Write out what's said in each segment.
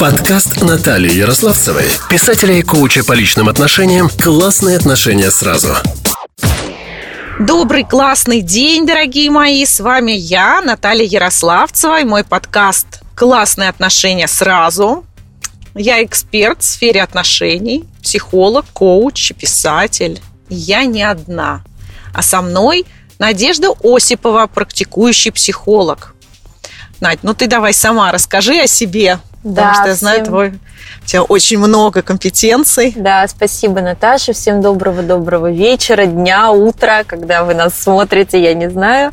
Подкаст Натальи Ярославцевой, писателя и коуча по личным отношениям «Классные отношения сразу». Добрый, классный день, дорогие мои! С вами я, Наталья Ярославцева, и мой подкаст «Классные отношения сразу». Я эксперт в сфере отношений, психолог, коуч, писатель. Я не одна. А со мной Надежда Осипова, практикующий психолог. Надь, ну ты давай сама расскажи о себе, да, потому что я знаю всем... твой у тебя очень много компетенций. Да, спасибо, Наташа. Всем доброго-доброго вечера, дня, утра, когда вы нас смотрите, я не знаю.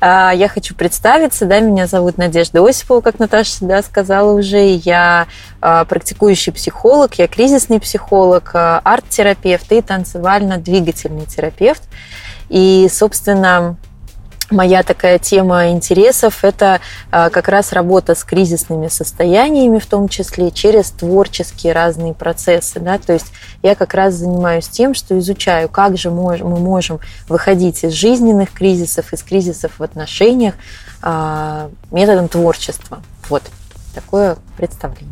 А, я хочу представиться, да, меня зовут Надежда Осипова, как Наташа да, сказала уже. Я а, практикующий психолог, я кризисный психолог, а, арт-терапевт и танцевально-двигательный терапевт. И, собственно, Моя такая тема интересов – это а, как раз работа с кризисными состояниями, в том числе через творческие разные процессы. Да? То есть я как раз занимаюсь тем, что изучаю, как же мы можем выходить из жизненных кризисов, из кризисов в отношениях а, методом творчества. Вот такое представление.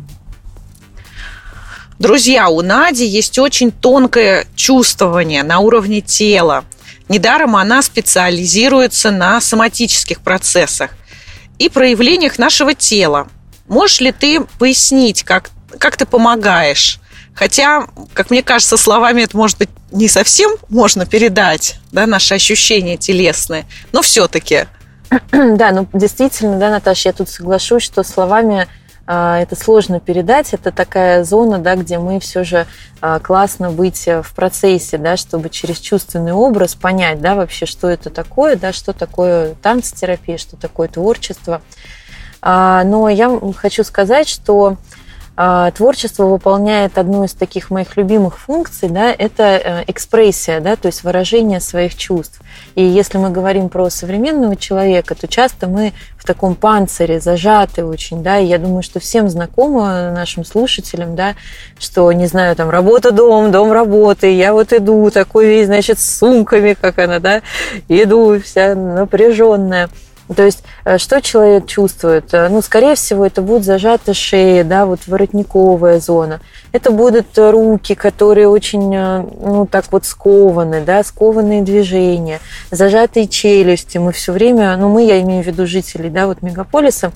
Друзья, у Нади есть очень тонкое чувствование на уровне тела – Недаром она специализируется на соматических процессах и проявлениях нашего тела. Можешь ли ты пояснить, как, как ты помогаешь? Хотя, как мне кажется, словами это, может быть, не совсем можно передать, да, наши ощущения телесные, но все-таки. Да, ну действительно, да, Наташа, я тут соглашусь, что словами это сложно передать. Это такая зона, да, где мы все же а, классно быть в процессе, да, чтобы через чувственный образ понять, да, вообще, что это такое, да, что такое танцтерапия, что такое творчество. А, но я хочу сказать, что а, творчество выполняет одну из таких моих любимых функций, да, это э, экспрессия, да, то есть выражение своих чувств. И если мы говорим про современного человека, то часто мы в таком панцире, зажаты очень, да, и я думаю, что всем знакомо нашим слушателям, да, что, не знаю, там, работа-дом, дом-работа, я вот иду такой весь, значит, с сумками, как она, да, иду вся напряженная. То есть, э, что человек чувствует? Э, ну, скорее всего, это будет зажата шея, да, вот воротниковая зона. Это будут руки, которые очень, э, ну, так вот скованы, да, скованные движения, зажатые челюсти. Мы все время, ну, мы, я имею в виду жителей, да, вот мегаполиса,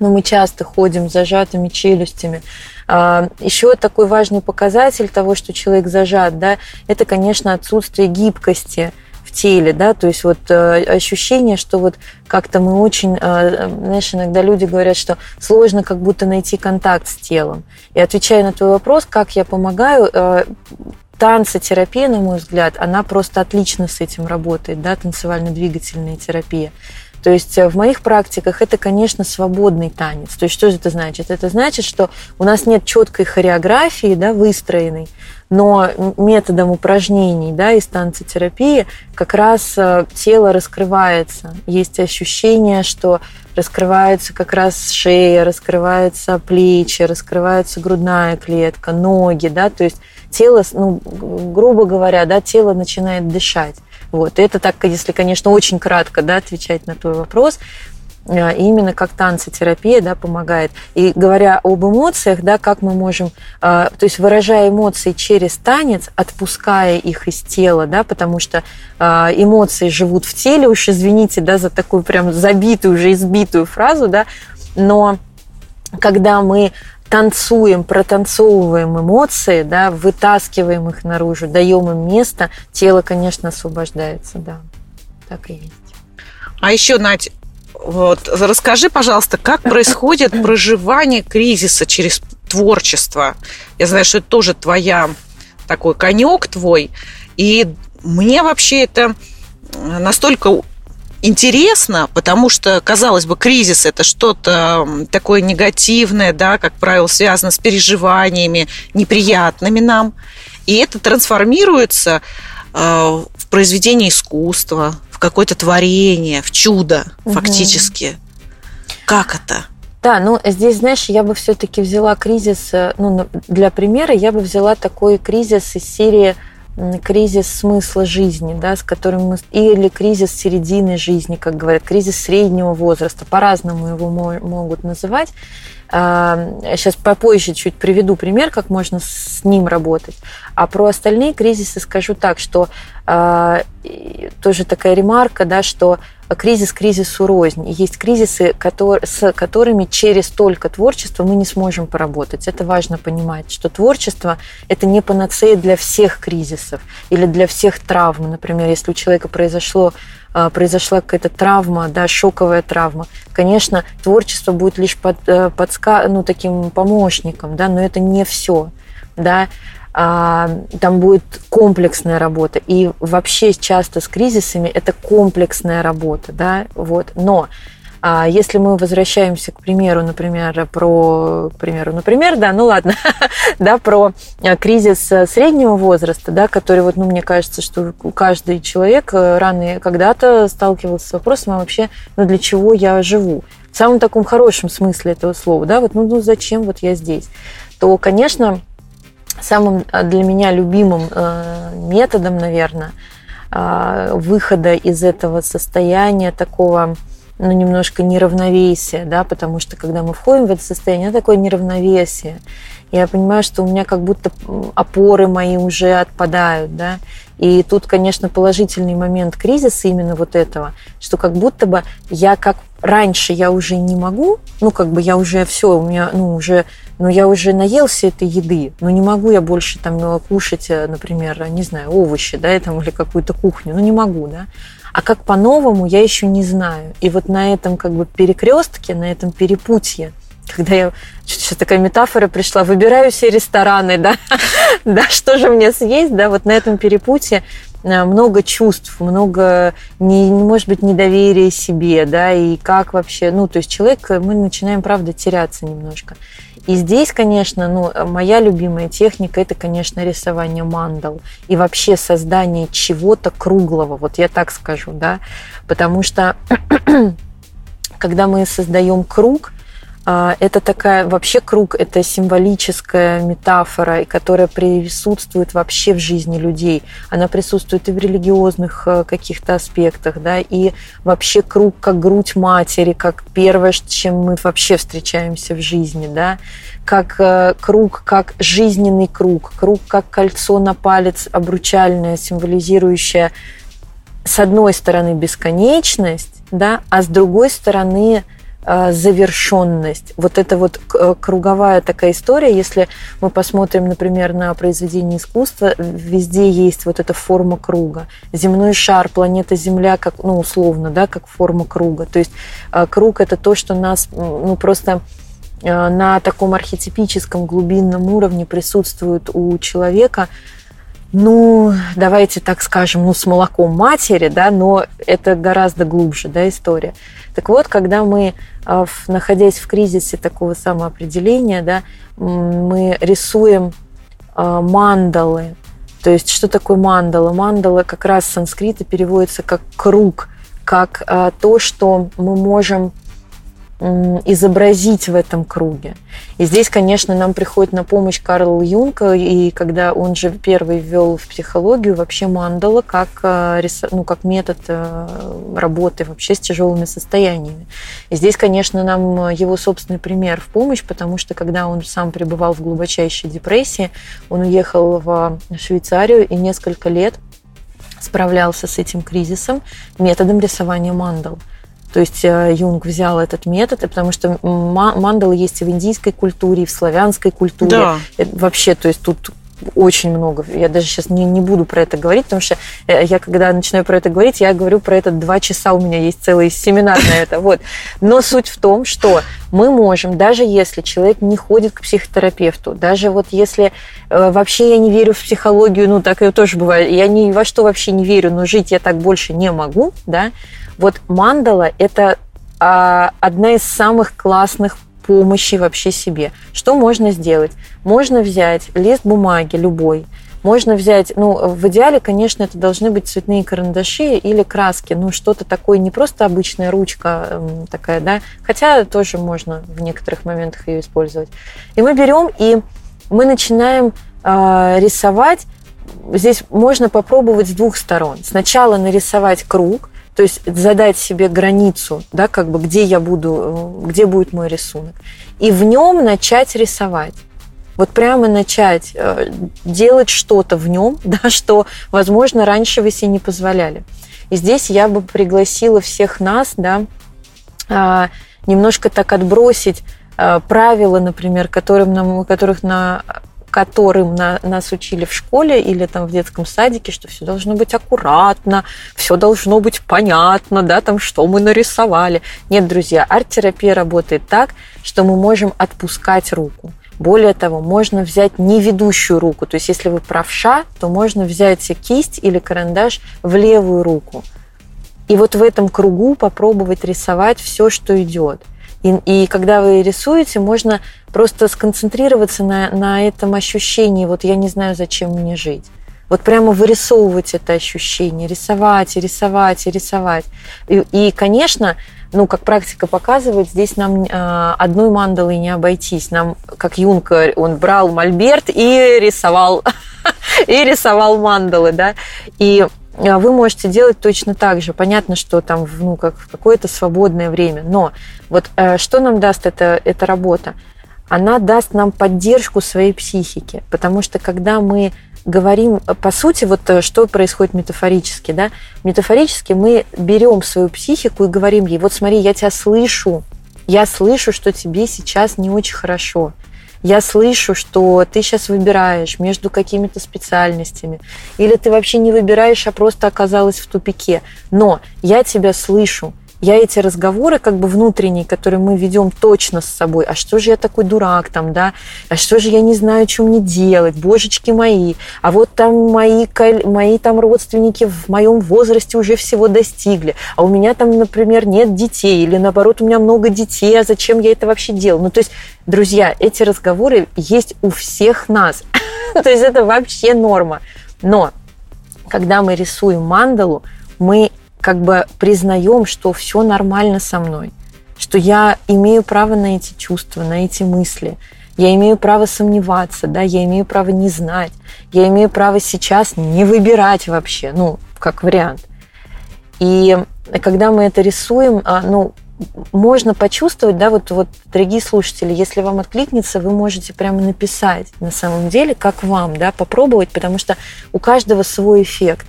но мы часто ходим с зажатыми челюстями. А, Еще такой важный показатель того, что человек зажат, да, это, конечно, отсутствие гибкости – теле, да, то есть вот э, ощущение, что вот как-то мы очень, э, знаешь, иногда люди говорят, что сложно как будто найти контакт с телом. И отвечая на твой вопрос, как я помогаю, э, танцетерапия, на мой взгляд, она просто отлично с этим работает, да, танцевально-двигательная терапия. То есть в моих практиках это, конечно, свободный танец. То есть что же это значит? Это значит, что у нас нет четкой хореографии, да, выстроенной, но методом упражнений да, из танцетерапии как раз э, тело раскрывается. Есть ощущение, что раскрывается как раз шея, раскрываются плечи, раскрывается грудная клетка, ноги, да, то есть тело, ну, грубо говоря, да, тело начинает дышать. Вот. это так, если, конечно, очень кратко да, отвечать на твой вопрос. Э, именно как танцетерапия да, помогает. И говоря об эмоциях, да, как мы можем, э, то есть выражая эмоции через танец, отпуская их из тела, да, потому что э, эмоции живут в теле, уж извините, да, за такую прям забитую, уже избитую фразу, да, но когда мы танцуем, протанцовываем эмоции, да, вытаскиваем их наружу, даем им место, тело, конечно, освобождается, да, так и есть. А еще, Надь, вот. Расскажи, пожалуйста, как происходит проживание кризиса через творчество? Я знаю, что это тоже твоя такой конек твой. И мне вообще это настолько интересно, потому что, казалось бы, кризис это что-то такое негативное, да, как правило, связано с переживаниями неприятными нам. И это трансформируется в произведение искусства, какое-то творение, в чудо угу. фактически. Как это? Да, ну здесь, знаешь, я бы все-таки взяла кризис, э, ну, для примера, я бы взяла такой кризис из серии кризис смысла жизни, да, с которым мы... Или кризис середины жизни, как говорят, кризис среднего возраста. По-разному его могут называть. Сейчас попозже чуть приведу пример, как можно с ним работать. А про остальные кризисы скажу так, что тоже такая ремарка, да, что кризис кризису рознь. есть кризисы, с которыми через только творчество мы не сможем поработать. Это важно понимать, что творчество – это не панацея для всех кризисов или для всех травм. Например, если у человека произошло произошла какая-то травма, да, шоковая травма. Конечно, творчество будет лишь под, э, подска, ну, таким помощником, да, но это не все, да. А, там будет комплексная работа. И вообще часто с кризисами это комплексная работа, да, вот. Но а если мы возвращаемся к примеру, например, про, к примеру, например, да, ну ладно, да, про э, кризис э, среднего возраста, да, который вот, ну, мне кажется, что каждый человек э, рано когда-то сталкивался с вопросом, а вообще, ну, для чего я живу? В самом таком хорошем смысле этого слова, да, вот, ну, ну зачем вот я здесь? То, конечно, самым для меня любимым методом, наверное, выхода из этого состояния такого ну, немножко неравновесие, да, потому что когда мы входим в это состояние, это такое неравновесие. Я понимаю, что у меня как будто опоры мои уже отпадают, да, и тут, конечно, положительный момент кризиса именно вот этого, что как будто бы я как раньше я уже не могу, ну, как бы я уже все, у меня, ну, уже, ну, я уже наелся этой еды, но не могу я больше там ну, кушать, э, например, не знаю, овощи, да, там, или какую-то кухню, ну, не могу, да. А как по-новому, я еще не знаю. И вот на этом как бы перекрестке, на этом перепутье, когда я сейчас такая метафора пришла, выбираю все рестораны, да, да, что же мне съесть, да, вот на этом перепутье э, много чувств, много, не, может быть, недоверия себе, да, и как вообще, ну, то есть человек, мы начинаем, правда, теряться немножко. И здесь, конечно, ну, моя любимая техника это, конечно, рисование мандал и вообще создание чего-то круглого, вот я так скажу, да, потому что когда мы создаем круг, это такая, вообще круг, это символическая метафора, которая присутствует вообще в жизни людей. Она присутствует и в религиозных э, каких-то аспектах, да, и вообще круг как грудь матери, как первое, с чем мы вообще встречаемся в жизни, да, как э, круг, как жизненный круг, круг как кольцо на палец обручальное, символизирующее с одной стороны бесконечность, да, а с другой стороны завершенность. Вот это вот э, круговая такая история. Если мы посмотрим, например, на произведение искусства, везде есть вот эта форма круга. Земной шар, планета Земля, как, ну, условно, да, как форма круга. То есть э, круг это то, что нас, ну, просто на таком архетипическом глубинном уровне присутствует у человека, ну, давайте так скажем, ну, с молоком матери, да, но это гораздо глубже, да, история. Так вот, когда мы, а, находясь в кризисе такого самоопределения, да, мы рисуем а, мандалы. То есть, что такое мандала? Мандала как раз с санскрита переводится как круг, как а, то, что мы можем изобразить в этом круге. И здесь, конечно, нам приходит на помощь Карл Юнг, и когда он же первый ввел в психологию вообще мандала как, э, ну, как метод э, работы вообще с тяжелыми состояниями. И здесь, конечно, нам его собственный пример в помощь, потому что когда он сам пребывал в глубочайшей депрессии, он уехал в Швейцарию и несколько лет справлялся с этим кризисом методом рисования мандал. То есть э, Юнг взял этот метод, потому что мандалы есть и в индийской культуре, и в славянской культуре. Да. Вообще, то есть тут очень много. Я даже сейчас не, не буду про это говорить, потому что э, я, когда начинаю про это говорить, я говорю про это два часа, у меня есть целый семинар на это. Вот. Но суть в том, что мы можем, даже если человек не ходит к психотерапевту, даже вот если э, вообще я не верю в психологию, ну так и тоже бывает, я ни во что вообще не верю, но жить я так больше не могу, да, вот мандала – это а, одна из самых классных помощи вообще себе. Что можно сделать? Можно взять лист бумаги любой, можно взять, ну, в идеале, конечно, это должны быть цветные карандаши или краски, ну, что-то такое, не просто обычная ручка такая, да, хотя тоже можно в некоторых моментах ее использовать. И мы берем и мы начинаем э, рисовать. Здесь можно попробовать с двух сторон. Сначала нарисовать круг, То есть задать себе границу, да, как бы где я буду, где будет мой рисунок. И в нем начать рисовать. Вот прямо начать э, делать что-то в нем, да, что, возможно, раньше вы себе не позволяли. И здесь я бы пригласила всех нас, да, а, немножко так отбросить а, правила, например, которым нам, которых на которым на, нас учили в школе или там в детском садике, что все должно быть аккуратно, все должно быть понятно, да, там, что мы нарисовали. Нет, друзья, арт-терапия работает так, что мы можем отпускать руку. Более того, можно взять не ведущую руку, то есть если вы правша, то можно взять кисть или карандаш в левую руку. И вот в этом кругу попробовать рисовать все, что идет – и, и когда вы рисуете, можно просто сконцентрироваться на, на этом ощущении, вот я не знаю, зачем мне жить. Вот прямо вырисовывать это ощущение, рисовать и рисовать и рисовать. И, и конечно, ну, как практика показывает, здесь нам э, одной мандалой не обойтись. Нам, как Юнка, он брал мольберт и рисовал, и рисовал мандалы, да. И вы можете делать точно так же. Понятно, что там ну, как в какое-то свободное время. Но вот э, что нам даст эта, эта работа? Она даст нам поддержку своей психики. Потому что когда мы говорим, по сути, вот э, что происходит метафорически, да? Метафорически мы берем свою психику и говорим ей, вот смотри, я тебя слышу, я слышу, что тебе сейчас не очень хорошо я слышу, что ты сейчас выбираешь между какими-то специальностями, или ты вообще не выбираешь, а просто оказалась в тупике. Но я тебя слышу, я эти разговоры как бы внутренние, которые мы ведем точно с собой, а что же я такой дурак там, да, а что же я не знаю, что мне делать, божечки мои, а вот там мои, мои там родственники в моем возрасте уже всего достигли, а у меня там, например, нет детей, или наоборот, у меня много детей, а зачем я это вообще делал? Ну, то есть, друзья, эти разговоры есть у всех нас, то есть это вообще норма. Но когда мы рисуем мандалу, мы как бы признаем, что все нормально со мной, что я имею право на эти чувства, на эти мысли, я имею право сомневаться, да, я имею право не знать, я имею право сейчас не выбирать вообще, ну, как вариант. И когда мы это рисуем, а, ну, можно почувствовать, да, вот, вот, дорогие слушатели, если вам откликнется, вы можете прямо написать на самом деле, как вам, да, попробовать, потому что у каждого свой эффект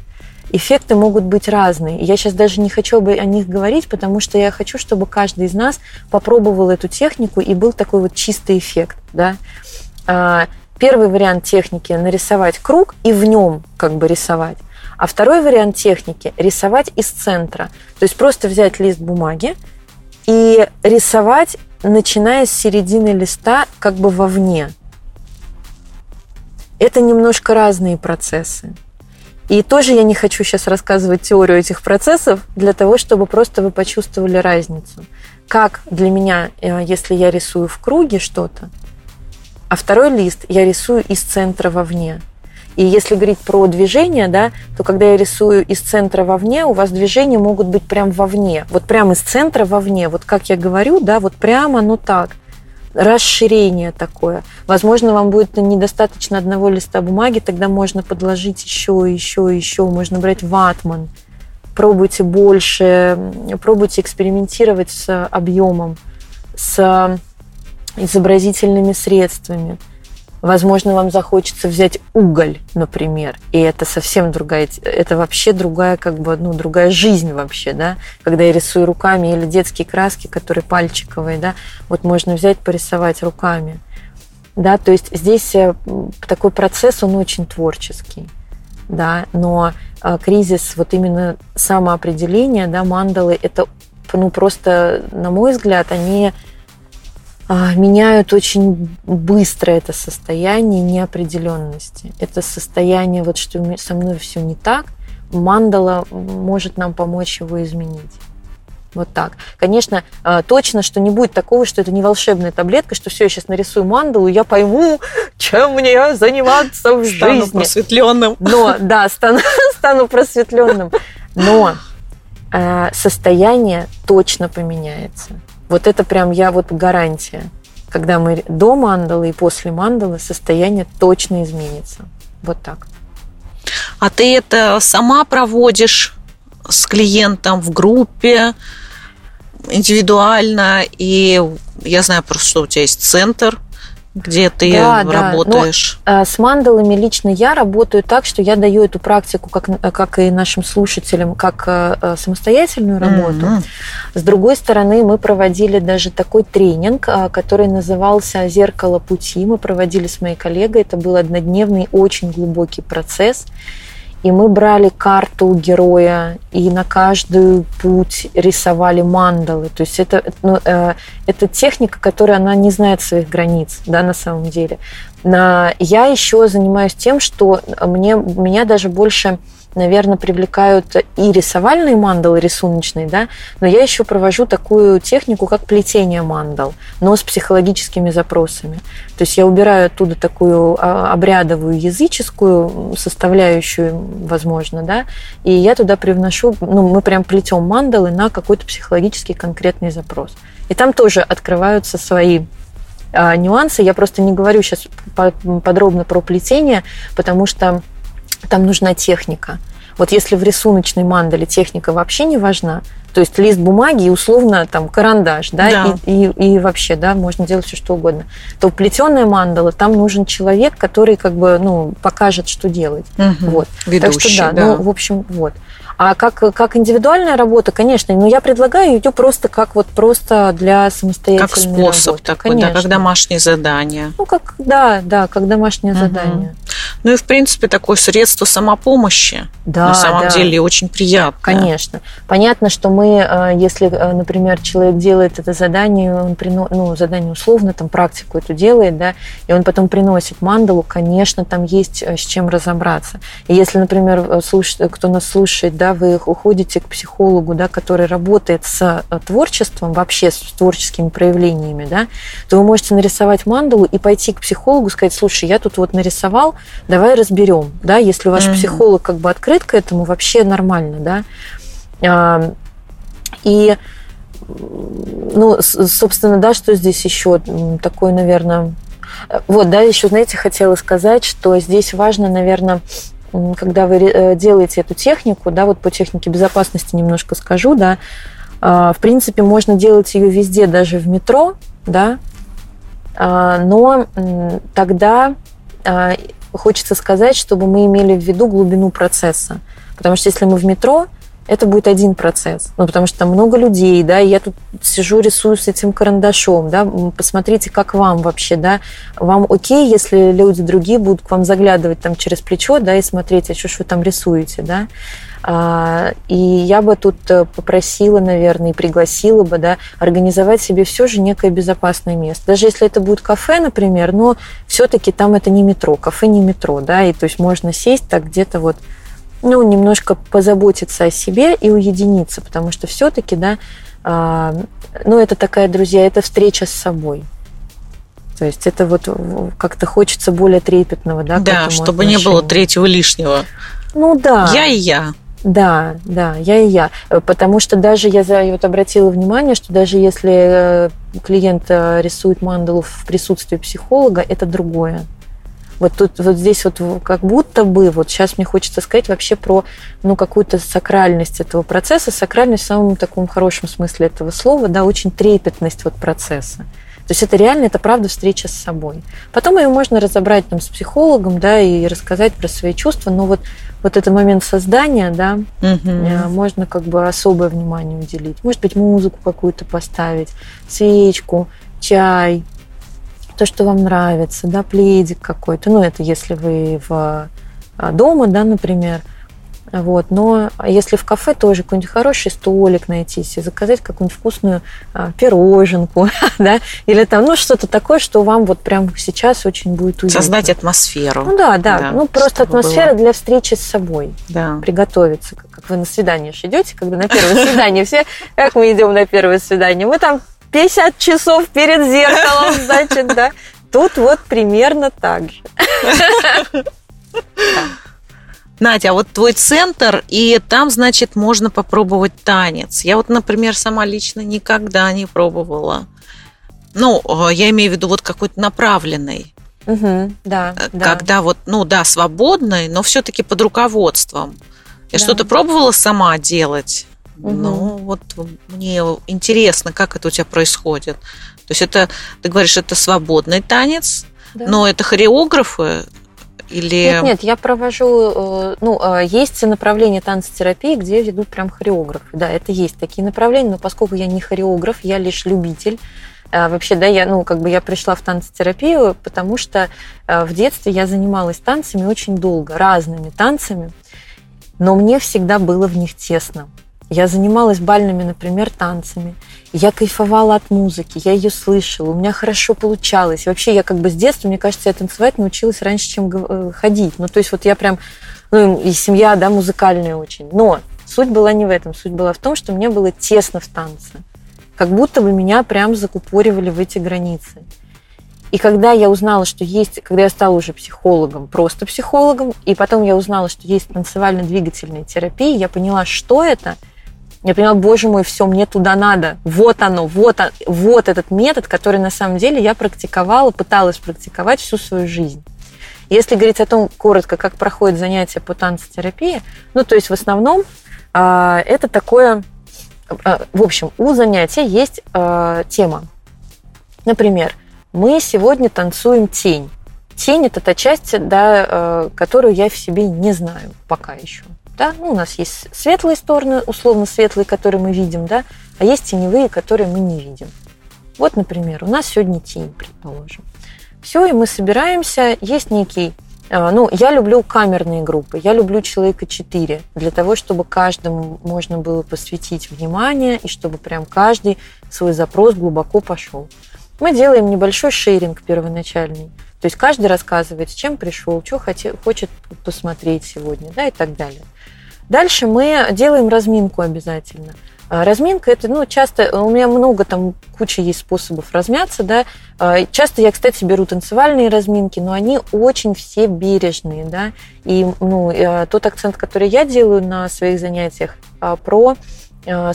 эффекты могут быть разные. Я сейчас даже не хочу о них говорить, потому что я хочу, чтобы каждый из нас попробовал эту технику и был такой вот чистый эффект. Да? А, первый вариант техники – нарисовать круг и в нем как бы рисовать. А второй вариант техники – рисовать из центра. То есть просто взять лист бумаги и рисовать, начиная с середины листа, как бы вовне. Это немножко разные процессы. И тоже я не хочу сейчас рассказывать теорию этих процессов для того, чтобы просто вы почувствовали разницу. Как для меня, э, если я рисую в круге что-то, а второй лист я рисую из центра вовне. И если говорить про движение, да, то когда я рисую из центра вовне, у вас движения могут быть прям вовне. Вот прямо из центра вовне. Вот как я говорю, да, вот прямо, ну так расширение такое. Возможно, вам будет недостаточно одного листа бумаги, тогда можно подложить еще, еще, еще. Можно брать ватман. Пробуйте больше, пробуйте экспериментировать с объемом, с изобразительными средствами. Возможно, вам захочется взять уголь, например, и это совсем другая, это вообще другая, как бы, ну, другая жизнь вообще, да, когда я рисую руками или детские краски, которые пальчиковые, да, вот можно взять, порисовать руками, да, то есть здесь э, такой процесс, он очень творческий, да, но э, кризис вот именно самоопределения, да, мандалы, это, ну, просто, на мой взгляд, они меняют очень быстро это состояние неопределенности. Это состояние, вот что со мной все не так, мандала может нам помочь его изменить. Вот так. Конечно, а, точно, что не будет такого, что это не волшебная таблетка, что все, я сейчас нарисую мандалу, я пойму, чем мне заниматься в стану жизни. Стану просветленным. Но, да, стану, стану просветленным. Но э, состояние точно поменяется. Вот это прям я вот гарантия. Когда мы до мандалы и после мандалы, состояние точно изменится. Вот так. А ты это сама проводишь с клиентом в группе, индивидуально. И я знаю просто, что у тебя есть центр, где ты да, работаешь. Да. Но, с мандалами лично я работаю так, что я даю эту практику, как, как и нашим слушателям, как э, самостоятельную работу. Mm-hmm. С другой стороны, мы проводили даже такой тренинг, э, который назывался «Зеркало пути». Мы проводили с моей коллегой. Это был однодневный, очень глубокий процесс. И мы брали карту героя и на каждую путь рисовали мандалы. То есть это, ну, э, это техника, которая она не знает своих границ, да, на самом деле. На, я еще занимаюсь тем, что мне, меня даже больше наверное, привлекают и рисовальные мандалы рисуночные, да, но я еще провожу такую технику, как плетение мандал, но с психологическими запросами. То есть я убираю оттуда такую а, обрядовую языческую составляющую, возможно, да, и я туда привношу, ну, мы прям плетем мандалы на какой-то психологический конкретный запрос. И там тоже открываются свои а, нюансы. Я просто не говорю сейчас подробно про плетение, потому что там нужна техника. Вот если в рисуночной мандале техника вообще не важна, то есть лист бумаги и условно там карандаш, да, да. И, и, и вообще, да, можно делать все что угодно, то плетеная мандала, там нужен человек, который как бы, ну, покажет, что делать. Угу. Вот. Ведущий, так что да, да, ну, в общем, вот. А как, как индивидуальная работа, конечно, но я предлагаю ее просто как вот просто для самостоятельной Как способ работы. такой, конечно. да, как домашнее задание. Ну, как, да, да, как домашнее угу. задание. Ну и, в принципе, такое средство самопомощи. Да, на самом да. деле очень приятно. Конечно. Понятно, что мы, э, если, э, например, человек делает это задание, он прино... ну, задание условно, там, практику эту делает, да, и он потом приносит мандалу, конечно, там есть э, с чем разобраться. И если, например, слуш... кто нас слушает, да, да, вы уходите к психологу, да, который работает с э, творчеством, вообще с творческими проявлениями, да, то вы можете нарисовать мандалу и пойти к психологу, сказать, слушай, я тут вот нарисовал, давай разберем, да, если ваш mm-hmm. психолог как бы открыт к этому, вообще нормально, да. А, и ну, собственно, да, что здесь еще такое, наверное, вот, да, еще, знаете, хотела сказать, что здесь важно, наверное, когда вы э, делаете эту технику, да, вот по технике безопасности немножко скажу, да, а, в принципе, можно делать ее везде, даже в метро, да, а, но тогда а, хочется сказать, чтобы мы имели в виду глубину процесса. Потому что если мы в метро, это будет один процесс. Ну, потому что там много людей, да, и я тут сижу, рисую с этим карандашом, да, посмотрите, как вам вообще, да, вам окей, если люди другие будут к вам заглядывать там через плечо, да, и смотреть, а что ж вы там рисуете, да, а, и я бы тут э, попросила, наверное, и пригласила бы, да, организовать себе все же некое безопасное место. Даже если это будет кафе, например, но все-таки там это не метро, кафе не метро, да, и то есть можно сесть так где-то вот ну, немножко позаботиться о себе и уединиться, потому что все-таки, да, а, ну, это такая, друзья, это встреча с собой. То есть это вот как-то хочется более трепетного, да? Да, чтобы отношению. не было третьего лишнего. Ну да. Я и я. Да, да, я и я. Потому что даже я вот обратила внимание, что даже если э, клиент э, рисует мандалу в присутствии психолога, это другое. Вот тут вот здесь вот как будто бы, вот сейчас мне хочется сказать вообще про ну, какую-то сакральность этого процесса, сакральность в самом таком хорошем смысле этого слова, да, очень трепетность вот процесса. То есть это реально, это правда встреча с собой. Потом ее можно разобрать там с психологом, да, и рассказать про свои чувства, но вот, вот этот момент создания, да, угу. можно как бы особое внимание уделить. Может быть, музыку какую-то поставить, свечку, чай, то, что вам нравится, да, пледик какой-то, ну, это если вы в а, дома, да, например, вот. Но если в кафе тоже какой-нибудь хороший столик найти и заказать какую-нибудь вкусную а, пироженку, да, или там, ну, что-то такое, что вам вот прямо сейчас очень будет уютно. Создать атмосферу. Ну да, да, да ну просто атмосфера было. для встречи с собой. Да. Приготовиться, как, как вы на свидание идете, когда на первое свидание все, как мы идем на первое свидание, мы там 50 часов перед зеркалом, значит, да. Тут вот примерно так же. Надя, а вот твой центр, и там, значит, можно попробовать танец. Я вот, например, сама лично никогда не пробовала. Ну, э, я имею в виду вот какой-то направленный. Угу, да, Когда да. вот, ну да, свободный, но все-таки под руководством. Я Да. что-то пробовала сама делать. Мгм. Ну, вот мне интересно, как это у тебя происходит. То есть это, ты говоришь, это свободный танец, Да. но это хореографы или... Нет, нет, я провожу, э, ну, э, есть направление танцотерапии, где ведут прям хореографы. Да, это есть такие направления, но поскольку я не хореограф, я лишь любитель. А, Вообще, да, я, ну, как бы я пришла в танцотерапию, потому что э, в детстве я занималась танцами очень долго, разными танцами, но мне всегда было в них тесно. Я занималась бальными, например, танцами. Я кайфовала от музыки, я ее слышала, у меня хорошо получалось. Вообще я как бы с детства, мне кажется, я танцевать научилась раньше, чем э, ходить. Ну, то есть вот я прям, ну, и семья, да, музыкальная очень. Но суть была не в этом. Суть была в том, что мне было тесно в танце. Как будто бы меня прям закупоривали в эти границы. И когда я узнала, что есть, когда я стала уже психологом, просто психологом, и потом я узнала, что есть танцевально-двигательная терапия, я поняла, что это. Я поняла, боже мой, все, мне туда надо. Вот оно, вот, он- вот этот метод, который на самом деле я практиковала, пыталась практиковать всю свою жизнь. Если говорить о том, коротко, как проходит занятие по танцотерапии, ну, то есть в основном а, это такое... а, в общем, у занятия есть а, тема. Например, мы сегодня танцуем тень. Тень – это та часть, да, э, которую я в себе не знаю пока еще. Да? Ну, у нас есть светлые стороны, условно светлые, которые мы видим, да, а есть теневые, которые мы не видим. Вот, например, у нас сегодня тень, предположим. Все, и мы собираемся, есть некий э, ну, я люблю камерные группы, я люблю человека 4, для того, чтобы каждому можно было посвятить внимание, и чтобы прям каждый свой запрос глубоко пошел. Мы делаем небольшой шейринг первоначальный. То есть каждый рассказывает, с чем пришел, что хочет посмотреть сегодня, да, и так далее. Дальше мы делаем разминку обязательно. А, Разминка это, ну, часто у меня много там куча есть способов размяться, да. А, Часто я, кстати, беру танцевальные разминки, но они очень все бережные, да. И, ну, э, тот акцент, который я делаю на своих занятиях, а, про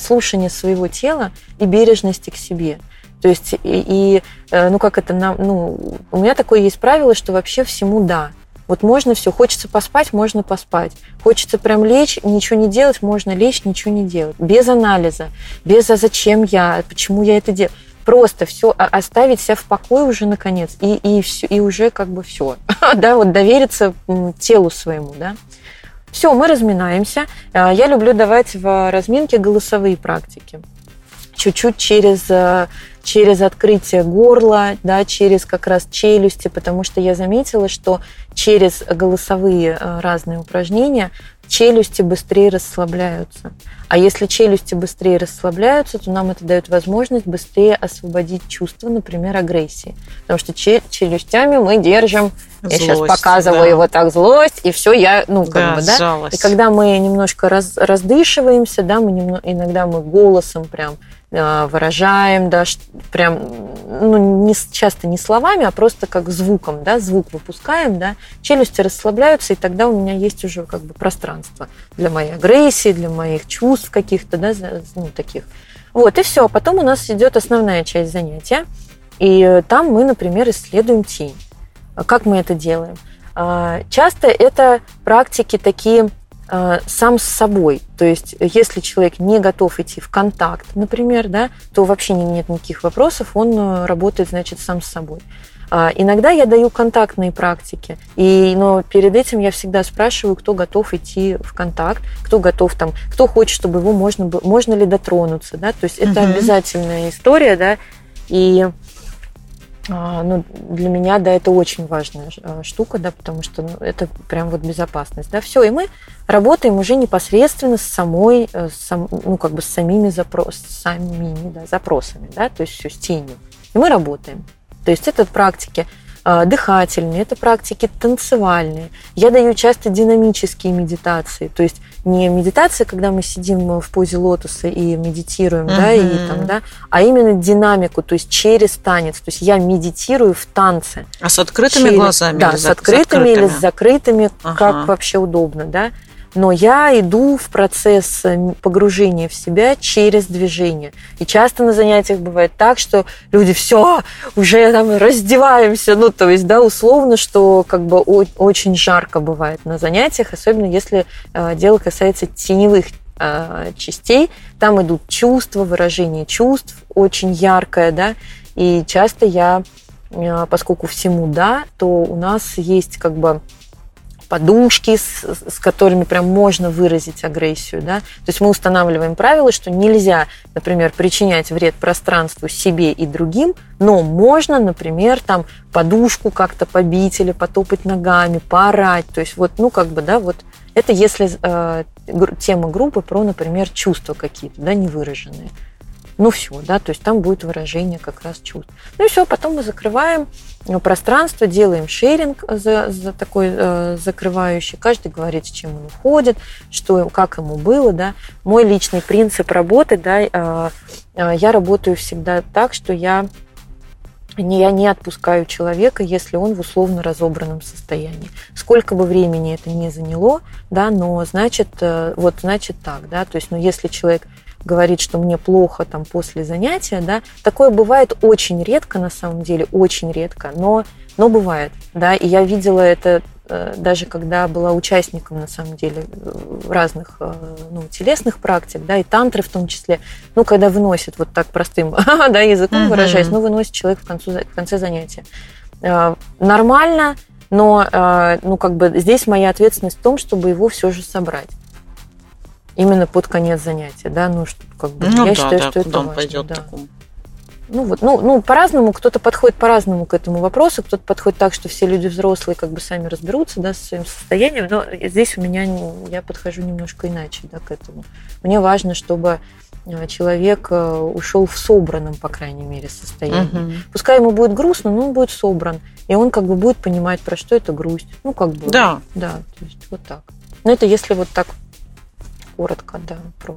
слушание своего тела и бережности к себе. То есть, и, и, э, ну, как это, нам, ну, у меня такое есть правило, что вообще всему да. Вот можно все, хочется поспать, можно поспать. Хочется прям лечь, ничего не делать, можно лечь, ничего не делать. Без анализа, без «а зачем я?», «почему я это делаю?». Просто все оставить себя в покое уже наконец, и, и, все, и уже как бы все. да, вот довериться телу своему, да. Все, мы разминаемся. А, Я люблю давать в разминке голосовые практики. Чуть-чуть через, э, через открытие горла, да, через как раз челюсти, потому что я заметила, что через голосовые э, разные упражнения челюсти быстрее расслабляются. А если челюсти быстрее расслабляются, то нам это дает возможность быстрее освободить чувство, например, агрессии. Потому что че- челюстями мы держим, я сейчас Злость, показываю да. вот так злость, и все, я, ну, как Да, бы, да. сжалась. И когда мы немножко раз, раздышиваемся, да, мы немно- иногда мы голосом прям выражаем, да, прям, ну, не, часто не словами, а просто как звуком, да, звук выпускаем, да, челюсти расслабляются, и тогда у меня есть уже как бы пространство для моей агрессии, для моих чувств каких-то, да, ну, таких. Вот, и все. Потом у нас идет основная часть занятия, и там мы, например, исследуем тень. А Как мы это делаем? А, Часто это практики такие а, сам с собой. То есть, если человек не готов идти в контакт, например, да, то вообще не- нет никаких вопросов, он э, работает, значит, сам с собой. А, Иногда я даю контактные практики, и, но перед этим я всегда спрашиваю, кто готов идти в контакт, кто готов там, кто хочет, чтобы его можно было, можно ли дотронуться, да, то есть это Мгм. обязательная история, да, и ну, для меня, да, это очень важная а, штука, да, потому что ну, это прям вот безопасность, да, все, и мы работаем уже непосредственно с самой, э, с сам- ну, как бы с самими запрос, самими, да, запросами, да, то есть все с тенью, и мы работаем. То есть это практики а, дыхательные, это практики танцевальные. Я даю часто динамические медитации, то есть не медитация, когда мы сидим в позе лотоса и медитируем, да, и там, да, а именно динамику, то есть через танец. То есть я медитирую в танце. А с открытыми Через- глазами? Да, с за- открытыми или с закрытыми, Ага. как вообще удобно, да. Но я иду в процесс э, погружения в себя через движение. И часто на занятиях бывает так, что люди все, уже там раздеваемся, ну, то есть, да, условно, что как бы очень жарко бывает на занятиях, особенно если э, дело касается теневых э, частей, там идут чувства, выражение чувств очень яркое, да, и часто я, поскольку всему да, то у нас есть как бы подушки, с, с которыми прям можно выразить агрессию. Да? То есть мы устанавливаем правило, что нельзя, например, причинять вред пространству себе и другим, но можно, например, там подушку как-то побить или потопать ногами, поорать. То есть вот, ну как бы, да, вот это если э, тема группы про, например, чувства какие-то, да, невыраженные. Ну все, да, то есть там будет выражение как раз чувств. Ну и все, потом мы закрываем пространство, делаем шеринг за, за такой э, закрывающий. Каждый говорит, с чем он уходит, что, как ему было, да. Мой личный принцип работы, да, э, э, я работаю всегда так, что я не, я не отпускаю человека, если он в условно разобранном состоянии. Сколько бы времени это не заняло, да, но значит, э, вот значит так, да, то есть, ну, если человек говорит, что мне плохо там после занятия, да, такое бывает очень редко на самом деле, очень редко, но, но бывает, да, и я видела это э, даже когда была участником, на самом деле, разных э, ну, телесных практик, да, и тантры в том числе, ну, когда выносит вот так простым да, языком uh-huh. выражаясь, ну, выносит человек в, концу, в конце занятия. Э, нормально, но, ну, как бы здесь моя ответственность в том, чтобы его все же собрать именно под конец занятия, да, ну, что, как бы, ну, я да, считаю, да, что это важно. пойдет да. такому. Ну вот, ну, ну по-разному, кто-то подходит по-разному к этому вопросу, кто-то подходит так, что все люди взрослые как бы сами разберутся, да, со своим состоянием, но здесь у меня, я подхожу немножко иначе, да, к этому. Мне важно, чтобы э, человек э, ушел в собранном, по крайней мере, состоянии. Угу. Пускай ему будет грустно, но он будет собран, и он как бы будет понимать, про что это грусть. Ну, как бы. Да. Да, то есть вот так. Но это если вот так коротко, да, про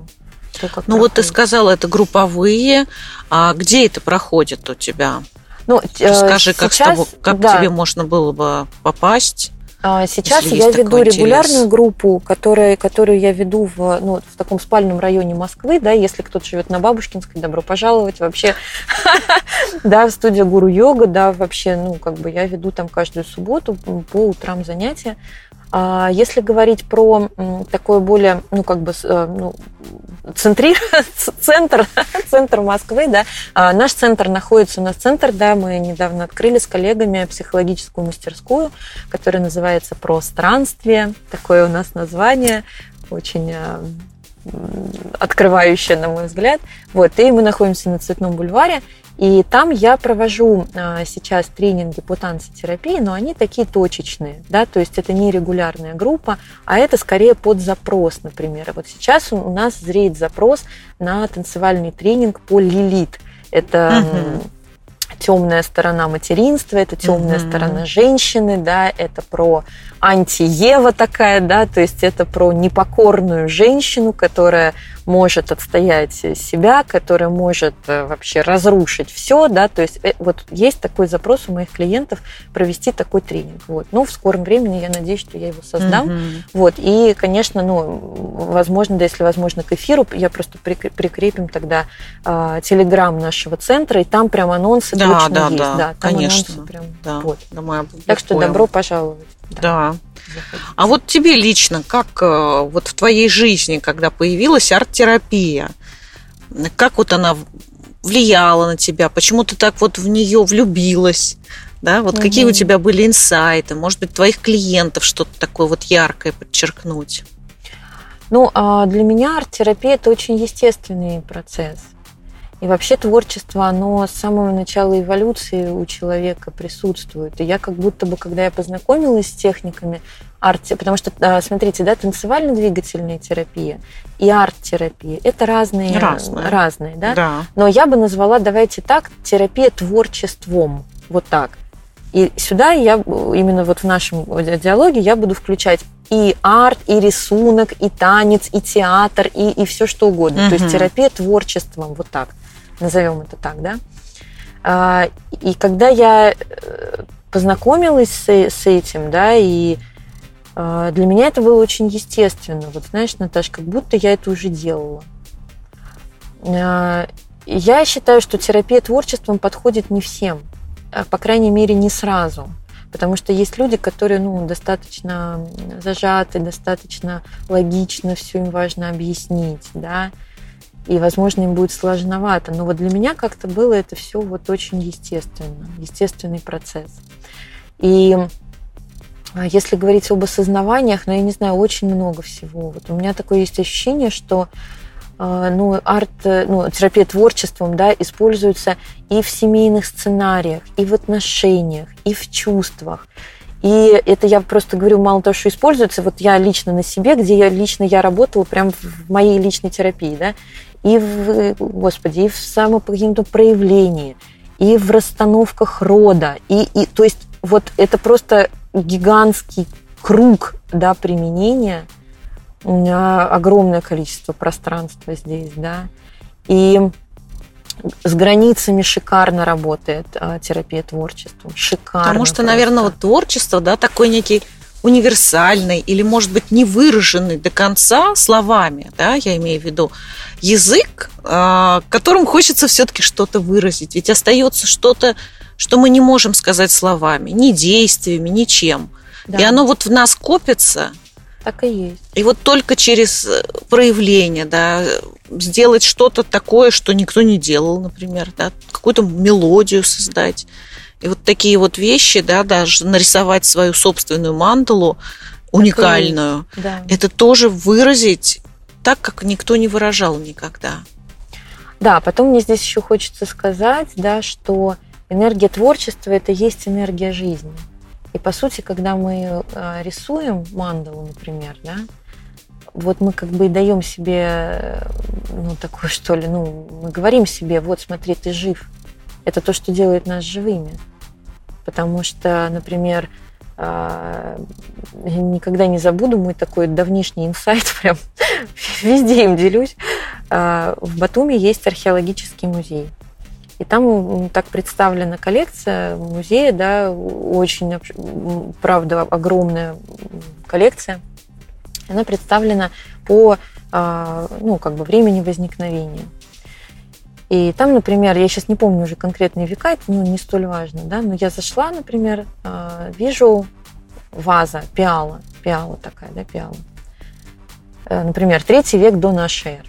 то, как Ну проходит. вот ты сказала, это групповые. А где это проходит у тебя? Ну, Расскажи, как, сейчас, тобой, как да. тебе можно было бы попасть? А, сейчас я веду регулярную группу, которая, которую я веду в, ну, в таком спальном районе Москвы, да, если кто-то живет на Бабушкинской, добро пожаловать вообще, да, в студию Гуру Йога, да, вообще, ну, как бы я веду там каждую субботу по утрам занятия. А если говорить про такое более, ну, как бы, э, ну, центри, центр, центр Москвы, да, а наш центр находится у нас центр, да, мы недавно открыли с коллегами психологическую мастерскую, которая называется «Пространствие», такое у нас название, очень открывающее, на мой взгляд. Вот, и мы находимся на Цветном бульваре, и там я провожу а, сейчас тренинги по танцетерапии, но они такие точечные, да, то есть это не регулярная группа, а это скорее под запрос, например. Вот сейчас у нас зреет запрос на танцевальный тренинг по лилит. Это угу. Темная сторона материнства, это темная угу. сторона женщины, да, это про анти-Ева такая, да, то есть это про непокорную женщину, которая может отстоять себя, которая может э, вообще разрушить все, да, то есть э, вот есть такой запрос у моих клиентов провести такой тренинг, вот. Ну, в скором времени я надеюсь, что я его создам, mm-hmm. вот. И, конечно, ну, возможно, да, если возможно, к эфиру я просто прикрепим тогда э, телеграм нашего центра, и там прям анонсы да, точно да, есть, да, да конечно, прям, да, вот. Да, так что добро пожаловать. Да. А вот тебе лично, как э, вот в твоей жизни, когда появилась арт-терапия, как вот она влияла на тебя, почему ты так вот в нее влюбилась, да, вот угу. какие у тебя были инсайты, может быть, твоих клиентов что-то такое вот яркое подчеркнуть? Ну, а для меня арт-терапия – это очень естественный процесс. И вообще творчество, оно с самого начала эволюции у человека присутствует. И я как будто бы, когда я познакомилась с техниками арт, потому что, смотрите, да, танцевально-двигательная терапия и арт-терапия – это разные, разные, разные да? да? Но я бы назвала, давайте так, терапия творчеством, вот так. И сюда я именно вот в нашем диалоге я буду включать и арт, и рисунок, и танец, и театр, и, и все что угодно. Угу. То есть терапия творчеством, вот так назовем это так, да. А, и когда я э, познакомилась с, с этим, да, и э, для меня это было очень естественно. Вот знаешь, Наташ, как будто я это уже делала. Э, я считаю, что терапия творчеством подходит не всем, по крайней мере, не сразу. Потому что есть люди, которые ну, достаточно зажаты, достаточно логично, все им важно объяснить, да, и, возможно, им будет сложновато. Но вот для меня как-то было это все вот очень естественно, естественный процесс. И а, если говорить об осознаваниях, ну, я не знаю, очень много всего. Вот у меня такое есть ощущение, что а, ну, арт, ну, терапия творчеством, да, используется и в семейных сценариях, и в отношениях, и в чувствах. И это я просто говорю, мало того, что используется, вот я лично на себе, где я лично я работала прям в моей личной терапии, да, и в, господи, и в самом проявлении, и в расстановках рода, и, и то есть вот это просто гигантский круг, да, применения – огромное количество пространства здесь, да. И с границами шикарно работает а, терапия творчеством. Шикарно. Потому что, просто. наверное, вот творчество, да, такой некий универсальный или, может быть, не выраженный до конца словами, да, я имею в виду, язык, э, которым хочется все-таки что-то выразить. Ведь остается что-то, что мы не можем сказать словами, ни действиями, ничем. Да. И оно вот в нас копится, так и есть. И вот только через э, проявление, да, сделать что-то такое, что никто не делал, например, да, какую-то мелодию создать. И вот такие вот вещи, да, даже нарисовать свою собственную мандалу уникальную, да. это тоже выразить так, как никто не выражал никогда. Да, потом мне здесь еще хочется сказать, да, что энергия творчества – это есть энергия жизни. И по сути, когда мы э, рисуем мандалу, например, да, вот мы как бы и даем себе, ну, такое что ли, ну, мы говорим себе, вот смотри, ты жив. Это то, что делает нас живыми. Потому что, например, э, я никогда не забуду мой такой давнишний инсайт, прям везде им делюсь. Э, в Батуми есть археологический музей. И там так представлена коллекция музея, да, очень, правда, огромная коллекция. Она представлена по, а, ну, как бы времени возникновения. И там, например, я сейчас не помню уже конкретные века, это ну, не столь важно, да, но я зашла, например, а, вижу ваза, пиала, пиала такая, да, пиала. Э, например, третий век до нашей эры.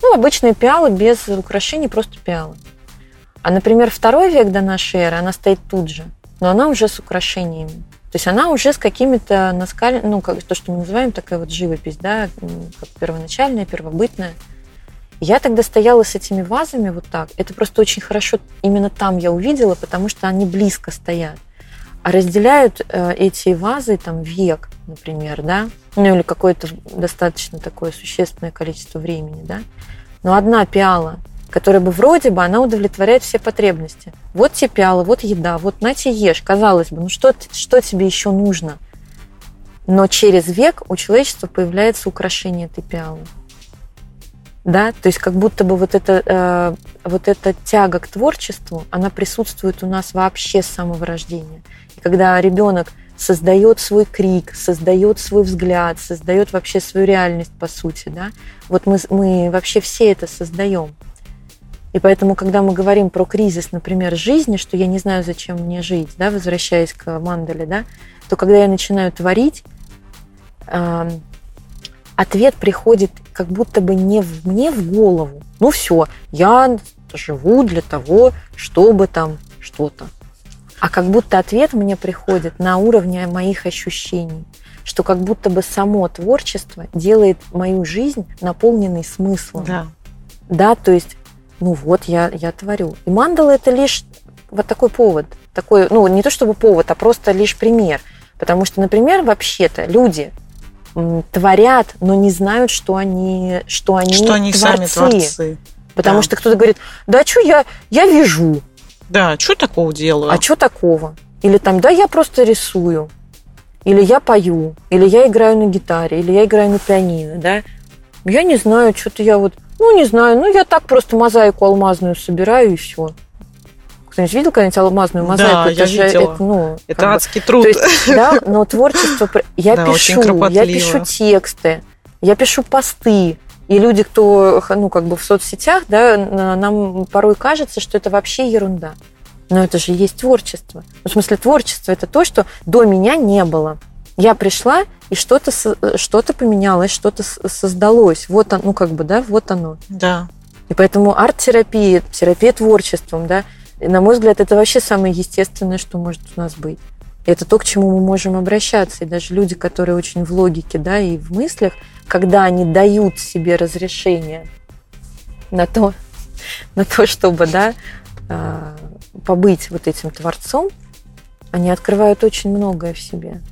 Ну, обычные пиалы без украшений, просто пиалы. А, например, второй век до нашей эры, она стоит тут же, но она уже с украшениями. То есть она уже с какими-то наскаль... ну, как то, что мы называем такая вот живопись, да, как первоначальная, первобытная. Я тогда стояла с этими вазами вот так. Это просто очень хорошо именно там я увидела, потому что они близко стоят. А разделяют э, эти вазы там век, например, да, ну или какое-то достаточно такое существенное количество времени, да. Но одна пиала которая бы вроде бы она удовлетворяет все потребности. Вот тебе пиала, вот еда, вот на тебе ешь. Казалось бы, ну что, что тебе еще нужно? Но через век у человечества появляется украшение этой пиалы. Да, то есть как будто бы вот, это, э, вот эта тяга к творчеству, она присутствует у нас вообще с самого рождения. И когда ребенок создает свой крик, создает свой взгляд, создает вообще свою реальность, по сути, да, вот мы, мы вообще все это создаем. И поэтому, когда мы говорим про кризис, например, жизни, что я не знаю, зачем мне жить, да, возвращаясь к мандале, да, то когда я начинаю творить, э, ответ приходит как будто бы не в, мне в голову. Ну все, я живу для того, чтобы там что-то. А как будто ответ мне приходит на уровне моих ощущений что как будто бы само творчество делает мою жизнь наполненной смыслом. Да. Да, то есть ну вот, я, я творю. И мандала это лишь вот такой повод. Такой, ну, не то чтобы повод, а просто лишь пример. Потому что, например, вообще-то люди творят, но не знают, что они, что они, что они творцы. сами творцы. Потому да. что кто-то говорит, да что я, я вяжу. Да, что такого делаю? А что такого? Или там, да, я просто рисую. Или я пою. Или я играю на гитаре. Или я играю на пианино, да. Я не знаю, что-то я вот ну, не знаю, ну я так просто мозаику алмазную собираю и все. Кто-нибудь видел когда-нибудь алмазную мозаику? Да, это я же видела. это, ну, Это как бы- адский труд. То есть, да, но творчество... Я Да, пишу, я пишу тексты, я пишу посты. И люди, кто, ну, как бы в соцсетях, да, на- нам порой кажется, что это вообще ерунда. Но это же есть творчество. Ну, в смысле, творчество это то, что до меня не было. Я пришла, и что-то что-то поменялось, что-то создалось. Вот оно, ну, как бы, да, вот оно. Да. И поэтому арт-терапия, терапия творчеством, да, и, на мой взгляд, это вообще самое естественное, что может у нас быть. И это то, к чему мы можем обращаться. И даже люди, которые очень в логике, да, и в мыслях, когда они дают себе разрешение на то, на то чтобы, да, а, побыть вот этим творцом, они открывают очень многое в себе.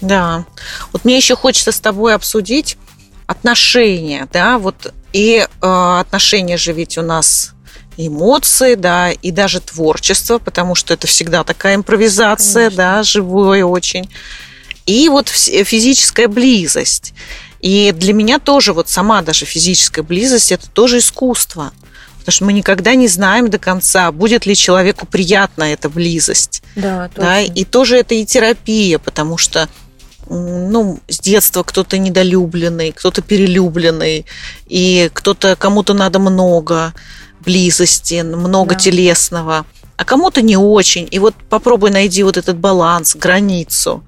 Да. Вот мне еще хочется с тобой обсудить отношения, да, вот и э, отношения же ведь у нас эмоции, да, и даже творчество, потому что это всегда такая импровизация, Конечно. да, живое очень. И вот физическая близость. И для меня тоже вот сама даже физическая близость это тоже искусство. Потому что мы никогда не знаем до конца, будет ли человеку приятна эта близость. Да, Да, точно. и тоже это и терапия, потому что ну, с детства кто-то недолюбленный, кто-то перелюбленный, и кто-то кому-то надо много близости, много Да. телесного, а кому-то не очень. И вот попробуй найди вот этот баланс, границу.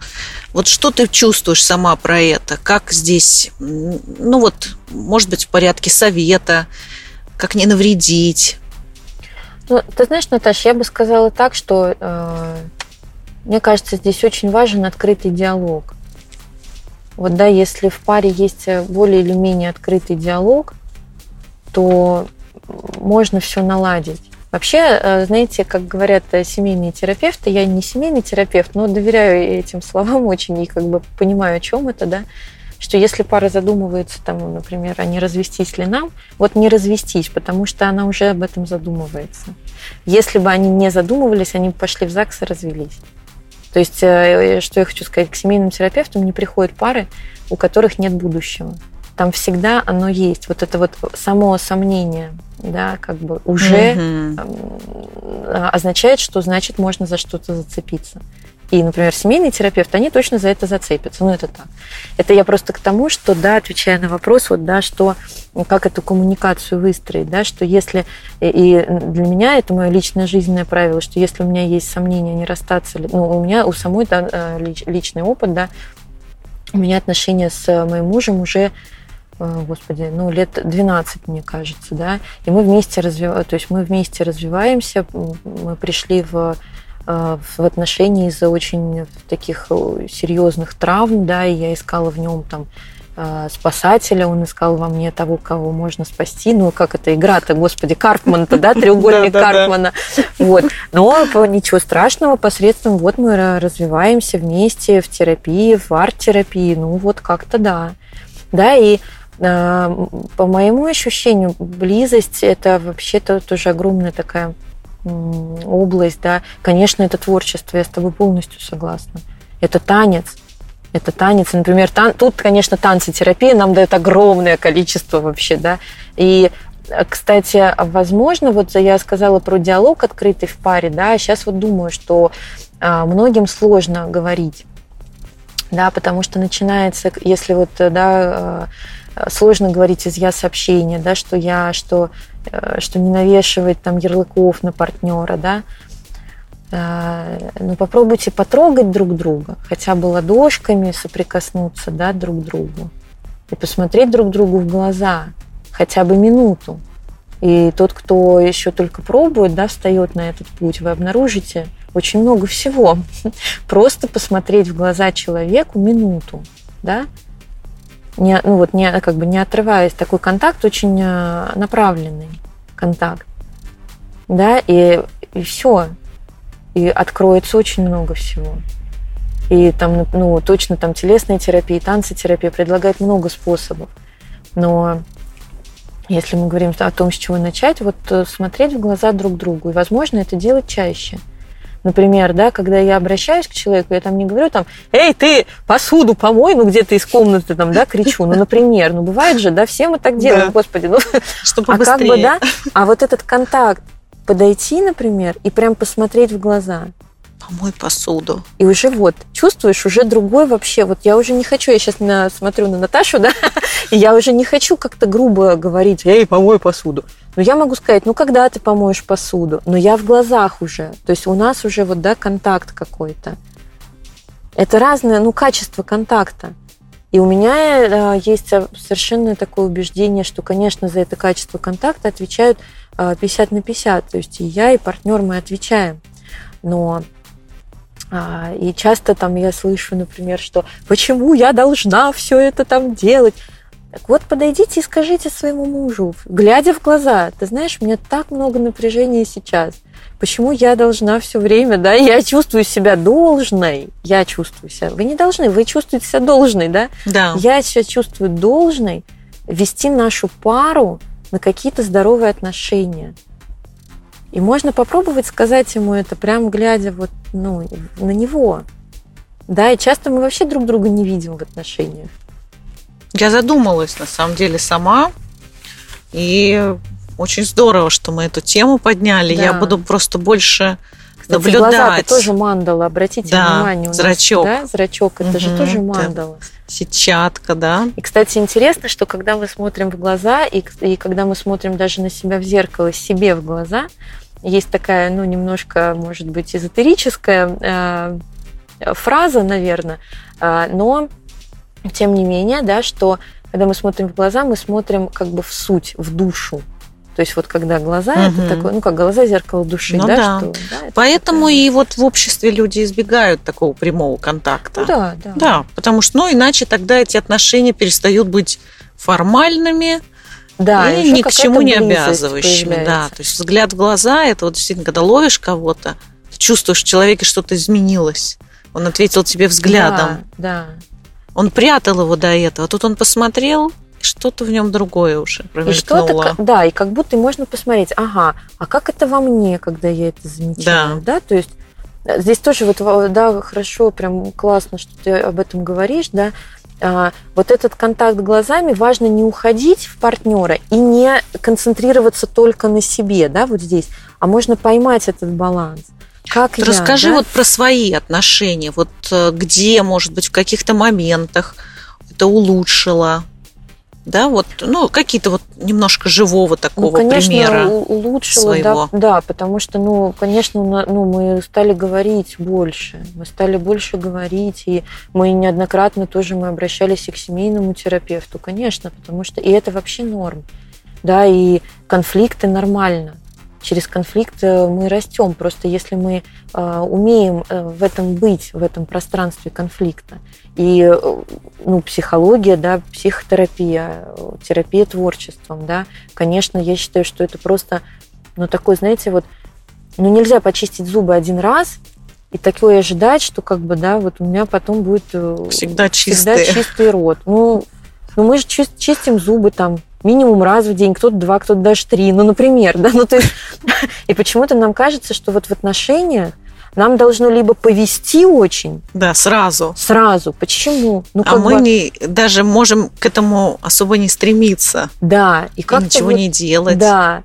Вот что ты чувствуешь сама про это? Как здесь, ну вот, может быть, в порядке совета, как не навредить? Ну, ты знаешь, Наташа, я бы сказала так, что э, мне кажется, здесь очень важен открытый диалог. Вот да, если в паре есть более или менее открытый диалог, то можно все наладить. Вообще, э, знаете, как говорят э, семейные терапевты, я не семейный терапевт, но доверяю этим словам очень и как бы понимаю, о чем это, да, что если пара задумывается, там, ну, например, а не развестись ли нам, вот не развестись, потому что она уже об этом задумывается. Если бы они не задумывались, они бы пошли в ЗАГС и развелись. То есть, э, что я хочу сказать, к семейным терапевтам не приходят пары, у которых нет будущего. Там всегда оно есть. Вот это вот само сомнение, да, как бы уже м, означает, что значит можно за что-то зацепиться. И, например, семейный терапевт, они точно за это зацепятся. Ну, это так. Это я просто к тому, что, да, отвечая на вопрос, вот, да, что, как эту коммуникацию выстроить, да, что если, и- для меня это мое личное жизненное правило, что если у меня есть сомнения, не расстаться, ну, у меня у самой, да, э, лич- личный опыт, да, у меня отношения с моим мужем уже господи, ну, лет 12, мне кажется, да, и мы вместе развиваем, то есть мы вместе развиваемся, мы пришли в э, в отношении из-за очень таких э, серьезных травм, да, и я искала в нем там э, спасателя, он искал во мне того, кого можно спасти. Ну, как это игра-то, господи, Карпман-то, да, треугольник. Карпмана. Вот. Но ничего страшного, посредством вот мы ра- развиваемся вместе в терапии, в арт-терапии, ну, вот как-то да. Да, и э, по моему ощущению, близость это вообще-то тоже огромная такая область, да. Конечно, это творчество, я с тобой полностью согласна. Это танец. Это танец. Например, тан- тут, конечно, танцетерапия нам дает огромное количество вообще, да. И э, кстати, возможно, вот я сказала про диалог открытый в паре, да, сейчас вот думаю, что а, многим сложно говорить, да, потому что начинается, если вот, э, да, э, сложно говорить из я сообщения, да, что я, что, э, что не навешивать там ярлыков на партнера, да, Э, ну, попробуйте потрогать друг друга, хотя бы ладошками соприкоснуться, да, друг к другу, и посмотреть друг другу в глаза хотя бы минуту. И тот, кто еще только пробует, да, встает на этот путь, вы обнаружите очень много всего. Просто посмотреть в глаза человеку минуту, да, не, ну вот не, как бы не отрываясь, такой контакт очень э, направленный контакт, да, и, и все, и откроется очень много всего. И там, ну, точно там телесная терапия, танцетерапия предлагает много способов. Но если мы говорим о том, с чего начать, вот э, смотреть в глаза друг другу. И, возможно, это делать чаще. Например, да, когда я обращаюсь к человеку, я там не говорю там, эй, ты посуду помой, ну где-то из комнаты там, да, кричу. Ну, например, ну бывает же, да, все мы так делаем, Да. господи, ну Чтобы а как бы, да, а вот этот контакт, подойти, например, и прям посмотреть в глаза. Помой посуду. И уже вот, чувствуешь, уже другой вообще. Вот я уже не хочу, я сейчас на, смотрю на Наташу, да, и я уже не хочу как-то грубо говорить, эй, помой посуду. Но я могу сказать, ну, когда ты помоешь посуду? Но я в глазах уже. То есть у нас уже вот, да, контакт какой-то. Это разное, ну, качество контакта. И у меня э, есть совершенно такое убеждение, что, конечно, за это качество контакта отвечают э, 50 на 50. То есть и я, и партнер мы отвечаем. Но а, и часто там я слышу, например, что почему я должна все это там делать? Так вот, подойдите и скажите своему мужу, глядя в глаза, ты знаешь, у меня так много напряжения сейчас. Почему я должна все время, да, я чувствую себя должной, я чувствую себя, вы не должны, вы чувствуете себя должной, да? Да. Я себя чувствую должной вести нашу пару на какие-то здоровые отношения. И можно попробовать сказать ему это, прям глядя вот, ну, на него. Да, и часто мы вообще друг друга не видим в отношениях. Я задумалась, на самом деле, сама. И очень здорово, что мы эту тему подняли. Да. Я буду просто больше Кстати, наблюдать. глаза это тоже мандала, обратите Да, внимание. у нас, зрачок. да, зрачок, это же Мгм, тоже да. мандала. Сетчатка, да? И, кстати, интересно, что когда мы смотрим в глаза, и, и когда мы смотрим даже на себя в зеркало, себе в глаза, есть такая, ну, немножко, может быть, эзотерическая э, фраза, наверное, э, но, тем не менее, да, что когда мы смотрим в глаза, мы смотрим как бы в суть, в душу. То есть вот когда глаза, Мгм. это такое, ну, как глаза зеркало души, Ну да, да. что, да, это Поэтому такая- и вот в обществе люди избегают такого прямого контакта. Ну, да, да. Да, потому что, ну, иначе тогда эти отношения перестают быть формальными Да, и ни к чему не обязывающими. Да, появляется. то есть взгляд в глаза, это вот действительно, когда ловишь кого-то, ты чувствуешь, в человеке что-то изменилось. Он ответил тебе взглядом. Да, Он прятал его до этого. Тут он посмотрел, что-то в нем другое уже да. И что-то, промелькнуло. да, и как будто можно посмотреть, ага, а как это во мне, когда я это замечаю, да, то есть э, здесь тоже вот, во- да, хорошо, прям классно, что ты об этом говоришь, да, А, вот этот контакт глазами важно не уходить в партнера и не концентрироваться только на себе, да, вот здесь, а можно поймать этот баланс. Как Вот я, Расскажи да? вот про свои отношения. Вот э, где, может быть, в каких-то моментах это улучшило. Да, вот, ну, какие-то вот немножко живого такого ну, конечно, примера. улучшило, да, своего. да, потому что, ну, конечно, ну, мы стали говорить больше, мы стали больше говорить, и мы неоднократно тоже мы обращались и к семейному терапевту, конечно, потому что, и это вообще норм, да, и конфликты нормально. Через конфликт э, мы растем. Просто если мы э, умеем э, в этом быть, в этом пространстве конфликта, и ну, психология, да, психотерапия, терапия творчеством, да, конечно, я считаю, что это просто, ну, такой, знаете, вот, ну, нельзя почистить зубы один раз и такое ожидать, что как бы, да, вот у меня потом будет Всегда всегда чистый рот. Ну, ну мы же чис- чистим зубы там минимум раз в день, кто-то два, кто-то даже три, ну, например, да, ну, то есть, и почему-то нам кажется, что вот в отношениях нам должно либо повести очень Да, сразу. сразу. Почему? Ну, а мы бы, не, даже можем к этому особо не стремиться. да, и И как ничего не делать. Да.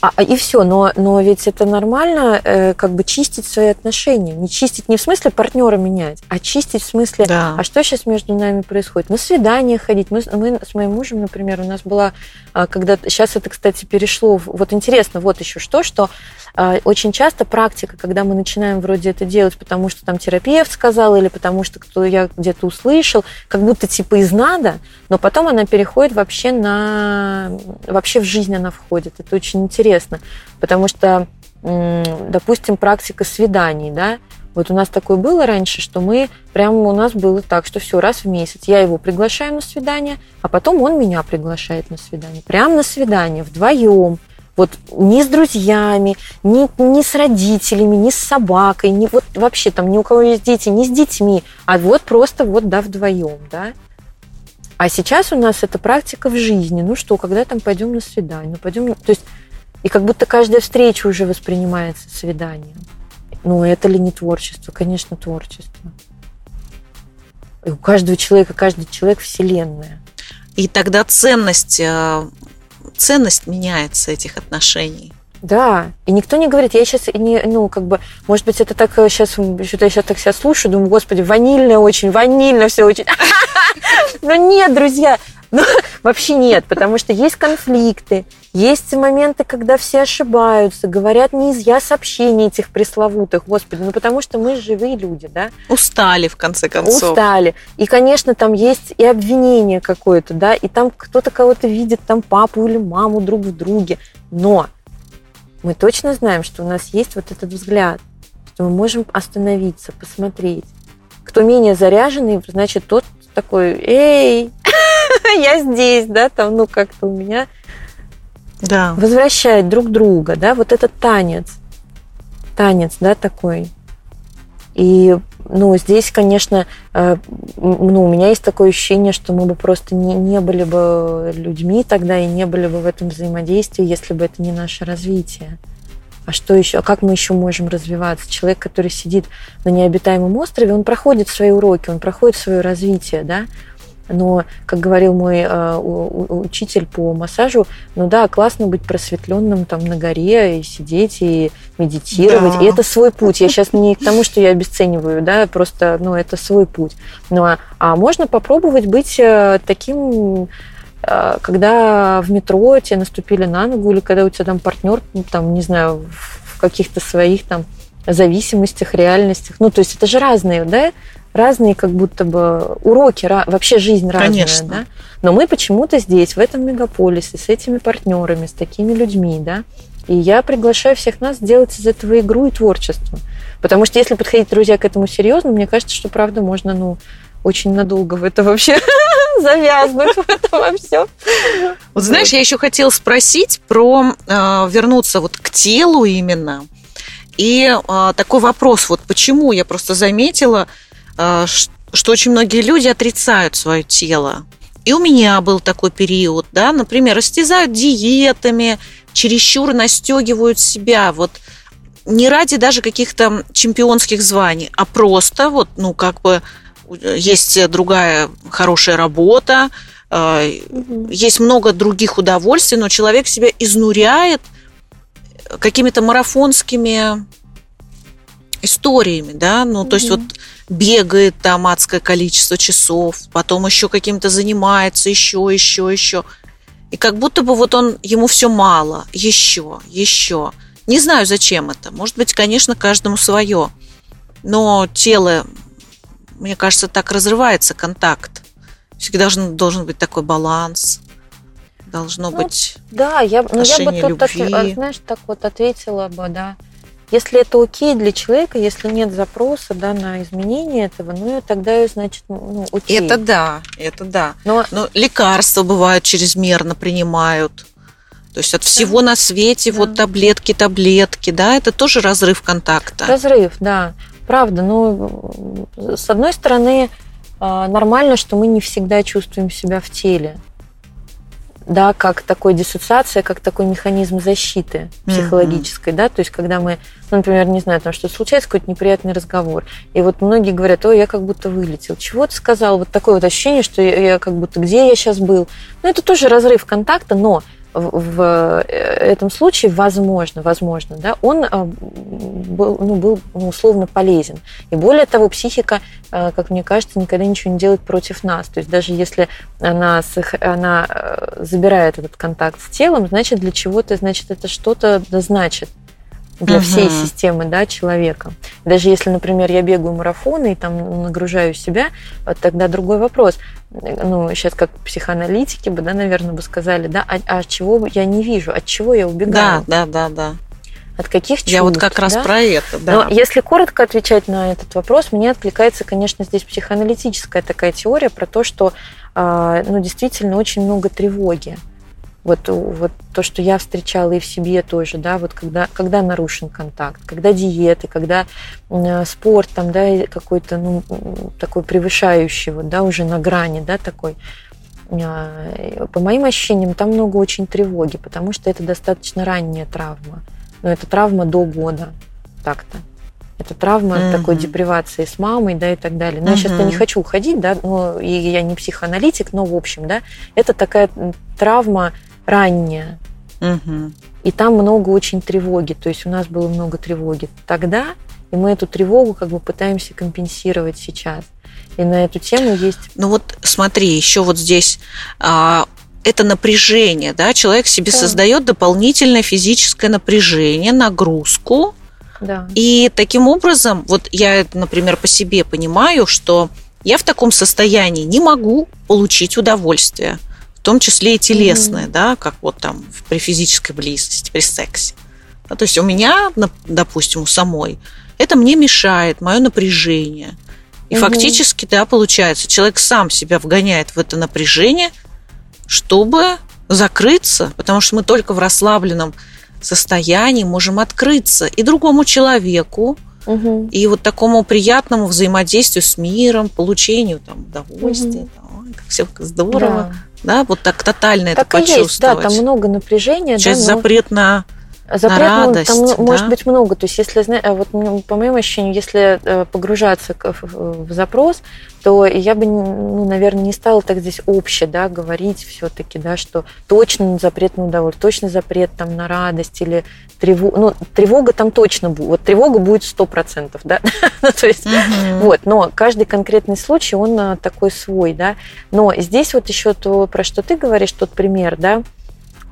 А, а- и все, но, но ведь это нормально, э, как бы чистить свои отношения. Не чистить не в смысле партнера менять, а чистить в смысле, Да. а что сейчас между нами происходит? На свидание ходить. Мы, с- мы с моим мужем, например, у нас была, а, когда сейчас это, кстати, перешло. Вот интересно, вот еще что, что а, очень часто практика, когда мы начинаем вроде это делать, потому что там терапевт сказал или потому что кто я где-то услышал, как будто типа из надо, но потом она переходит вообще на вообще в жизнь она входит. Это очень интересно, потому что, допустим, практика свиданий, да, вот у нас такое было раньше, что мы прямо у нас было так, что все раз в месяц я его приглашаю на свидание, а потом он меня приглашает на свидание, прямо на свидание вдвоем. Вот ни с друзьями, ни, ни с родителями, ни с собакой, ни вот вообще там ни у кого есть дети, ни с детьми, а вот просто вот да вдвоем, да. А сейчас у нас эта практика в жизни. Ну что, когда там пойдем на свидание? Ну пойдем, то есть и как будто каждая встреча уже воспринимается свиданием. Ну это ли не творчество? Конечно, творчество. И у каждого человека, каждый человек вселенная. И тогда ценность, э, ценность меняется этих отношений. Да, и никто не говорит, я сейчас не, ну, как бы, может быть, это так сейчас, что-то я сейчас так себя слушаю, думаю, господи, ванильно очень, ванильно все очень. Но нет, друзья, ну, вообще нет, потому что есть конфликты, есть моменты, когда все ошибаются, говорят не из я сообщений этих пресловутых, господи, ну потому что мы живые люди, да? Устали, в конце концов. Устали. И, конечно, там есть и обвинение какое-то, да, и там кто-то кого-то видит, там папу или маму друг в друге. Но мы точно знаем, что у нас есть вот этот взгляд, что мы можем остановиться, посмотреть. Кто менее заряженный, значит, тот такой, эй, я здесь, да, там, ну, как-то у меня да. возвращает друг друга, да, вот этот танец, танец, да, такой. И, ну, здесь, конечно, э, ну, у меня есть такое ощущение, что мы бы просто не, не были бы людьми тогда и не были бы в этом взаимодействии, если бы это не наше развитие. А что еще? А как мы еще можем развиваться? Человек, который сидит на необитаемом острове, он проходит свои уроки, он проходит свое развитие, да? Но, как говорил мой э, учитель по массажу, ну да, классно быть просветленным там на горе и сидеть и медитировать. Да. И это свой путь. Я сейчас не к тому, что я обесцениваю, да, просто, ну, это свой путь. Ну, а, а можно попробовать быть э, таким э, когда в метро тебе наступили на ногу, или когда у тебя там партнер, ну, там, не знаю, в каких-то своих там зависимостях, реальностях. Ну, то есть это же разные, да, разные как будто бы уроки, вообще жизнь разная, Конечно. да. Но мы почему-то здесь, в этом мегаполисе, с этими партнерами, с такими людьми, да. И я приглашаю всех нас сделать из этого игру и творчество. Потому что если подходить, друзья, к этому серьезно, мне кажется, что правда можно, ну, очень надолго в это вообще завязнуть в это во все. Вот знаешь, я еще хотела спросить про э, вернуться вот к телу именно. И э, такой вопрос, вот почему я просто заметила, а, что очень многие люди отрицают свое тело. И у меня был такой период, да, например, растязают диетами, чересчур настегивают себя, вот не ради даже каких-то чемпионских званий, а просто вот, ну, как бы есть другая хорошая работа, а, есть много других удовольствий, но человек себя изнуряет какими-то марафонскими историями, да, ну, то есть вот бегает там адское количество часов, потом еще каким-то занимается, еще, еще, еще. И как будто бы вот он, ему все мало, еще, еще. Не знаю, зачем это. Может быть, конечно, каждому свое. Но тело, мне кажется, так разрывается контакт. Всегда должен, должен быть такой баланс. Должно ну, быть Да, я, ну, я бы тут, так, знаешь, так вот ответила бы, да. Если это окей для человека, если нет запроса да, на изменение этого, ну тогда, значит, ну, окей. Это да, это да. Но, Но лекарства бывают чрезмерно принимают. То есть от всего да. на свете да. вот таблетки, таблетки, да, это тоже разрыв контакта. Разрыв, да. Правда, но с одной стороны, а, нормально, что мы не всегда чувствуем себя в теле да, как такой диссоциация, как такой механизм защиты психологической, mm-hmm. да, то есть когда мы, ну, например, не знаю, там что случается какой-то неприятный разговор, и вот многие говорят, ой, я как будто вылетел, чего ты сказал, вот такое вот ощущение, что я, я как будто, где я сейчас был, ну, это тоже разрыв контакта, но в э, этом случае, возможно, возможно, да, он э, был, ну, был ну, условно полезен. И более того, психика, э, как мне кажется, никогда ничего не делает против нас. То есть даже если она, она забирает этот контакт с телом, значит, для чего-то, значит, это что-то значит для угу. всей системы да, человека. Даже если, например, я бегаю марафоны и там нагружаю себя, вот тогда другой вопрос. Ну, сейчас как психоаналитики бы, да, наверное, бы сказали, да, а, а чего я не вижу, от чего я убегаю? Да, да, да, да. От каких чувств? Я вот как раз да? про это, да. Но если коротко отвечать на этот вопрос, мне откликается, конечно, здесь психоаналитическая такая теория про то, что а, ну, действительно очень много тревоги. Вот, вот то, что я встречала и в себе тоже, да, вот когда, когда нарушен контакт, когда диеты, когда э, спорт там, да, какой-то, ну, такой превышающий, вот, да, уже на грани, да, такой, э, по моим ощущениям, там много очень тревоги, потому что это достаточно ранняя травма. Но это травма до года, так-то. Это травма mm-hmm. такой депривации с мамой, да, и так далее. Но mm-hmm. я сейчас не хочу уходить, да, но, и я не психоаналитик, но в общем, да, это такая травма ранняя. Мгм. И там много очень тревоги, то есть у нас было много тревоги тогда, и мы эту тревогу как бы пытаемся компенсировать сейчас. И на эту тему есть... Ну вот смотри, еще вот здесь а, это напряжение, да, человек себе Да. создает дополнительное физическое напряжение, нагрузку, Да. и таким образом, вот я, например, по себе понимаю, что я в таком состоянии не могу получить удовольствие, том числе и телесное, да, как вот там при физической близости, при сексе. Да, то есть у меня, допустим, у самой, это мне мешает, мое напряжение. И Мгм. фактически, да, получается, человек сам себя вгоняет в это напряжение, чтобы закрыться, потому что мы только в расслабленном состоянии можем открыться и другому человеку, Мгм. и вот такому приятному взаимодействию с миром, получению там удовольствия, там, ой, как все здорово, Да. Да, вот так тотально это Так и есть, да, почувствовать. там много напряжения. Часть да, но- запрет на Запрет, на ну, радость, там ну, может да? быть много. То есть, если э, вот ну, по моему ощущению, если э, погружаться в запрос, то я бы, ну, наверное, не стала так здесь обще, да, говорить все-таки, да, что точно запрет на удовольствие, точно запрет там на радость или тревога. Ну, тревога там точно будет. Вот тревога будет сто процентов, да. Ну, то есть Мгм. вот, но каждый конкретный случай, он а, такой свой, да. Но здесь вот еще то, про что ты говоришь, тот пример, да,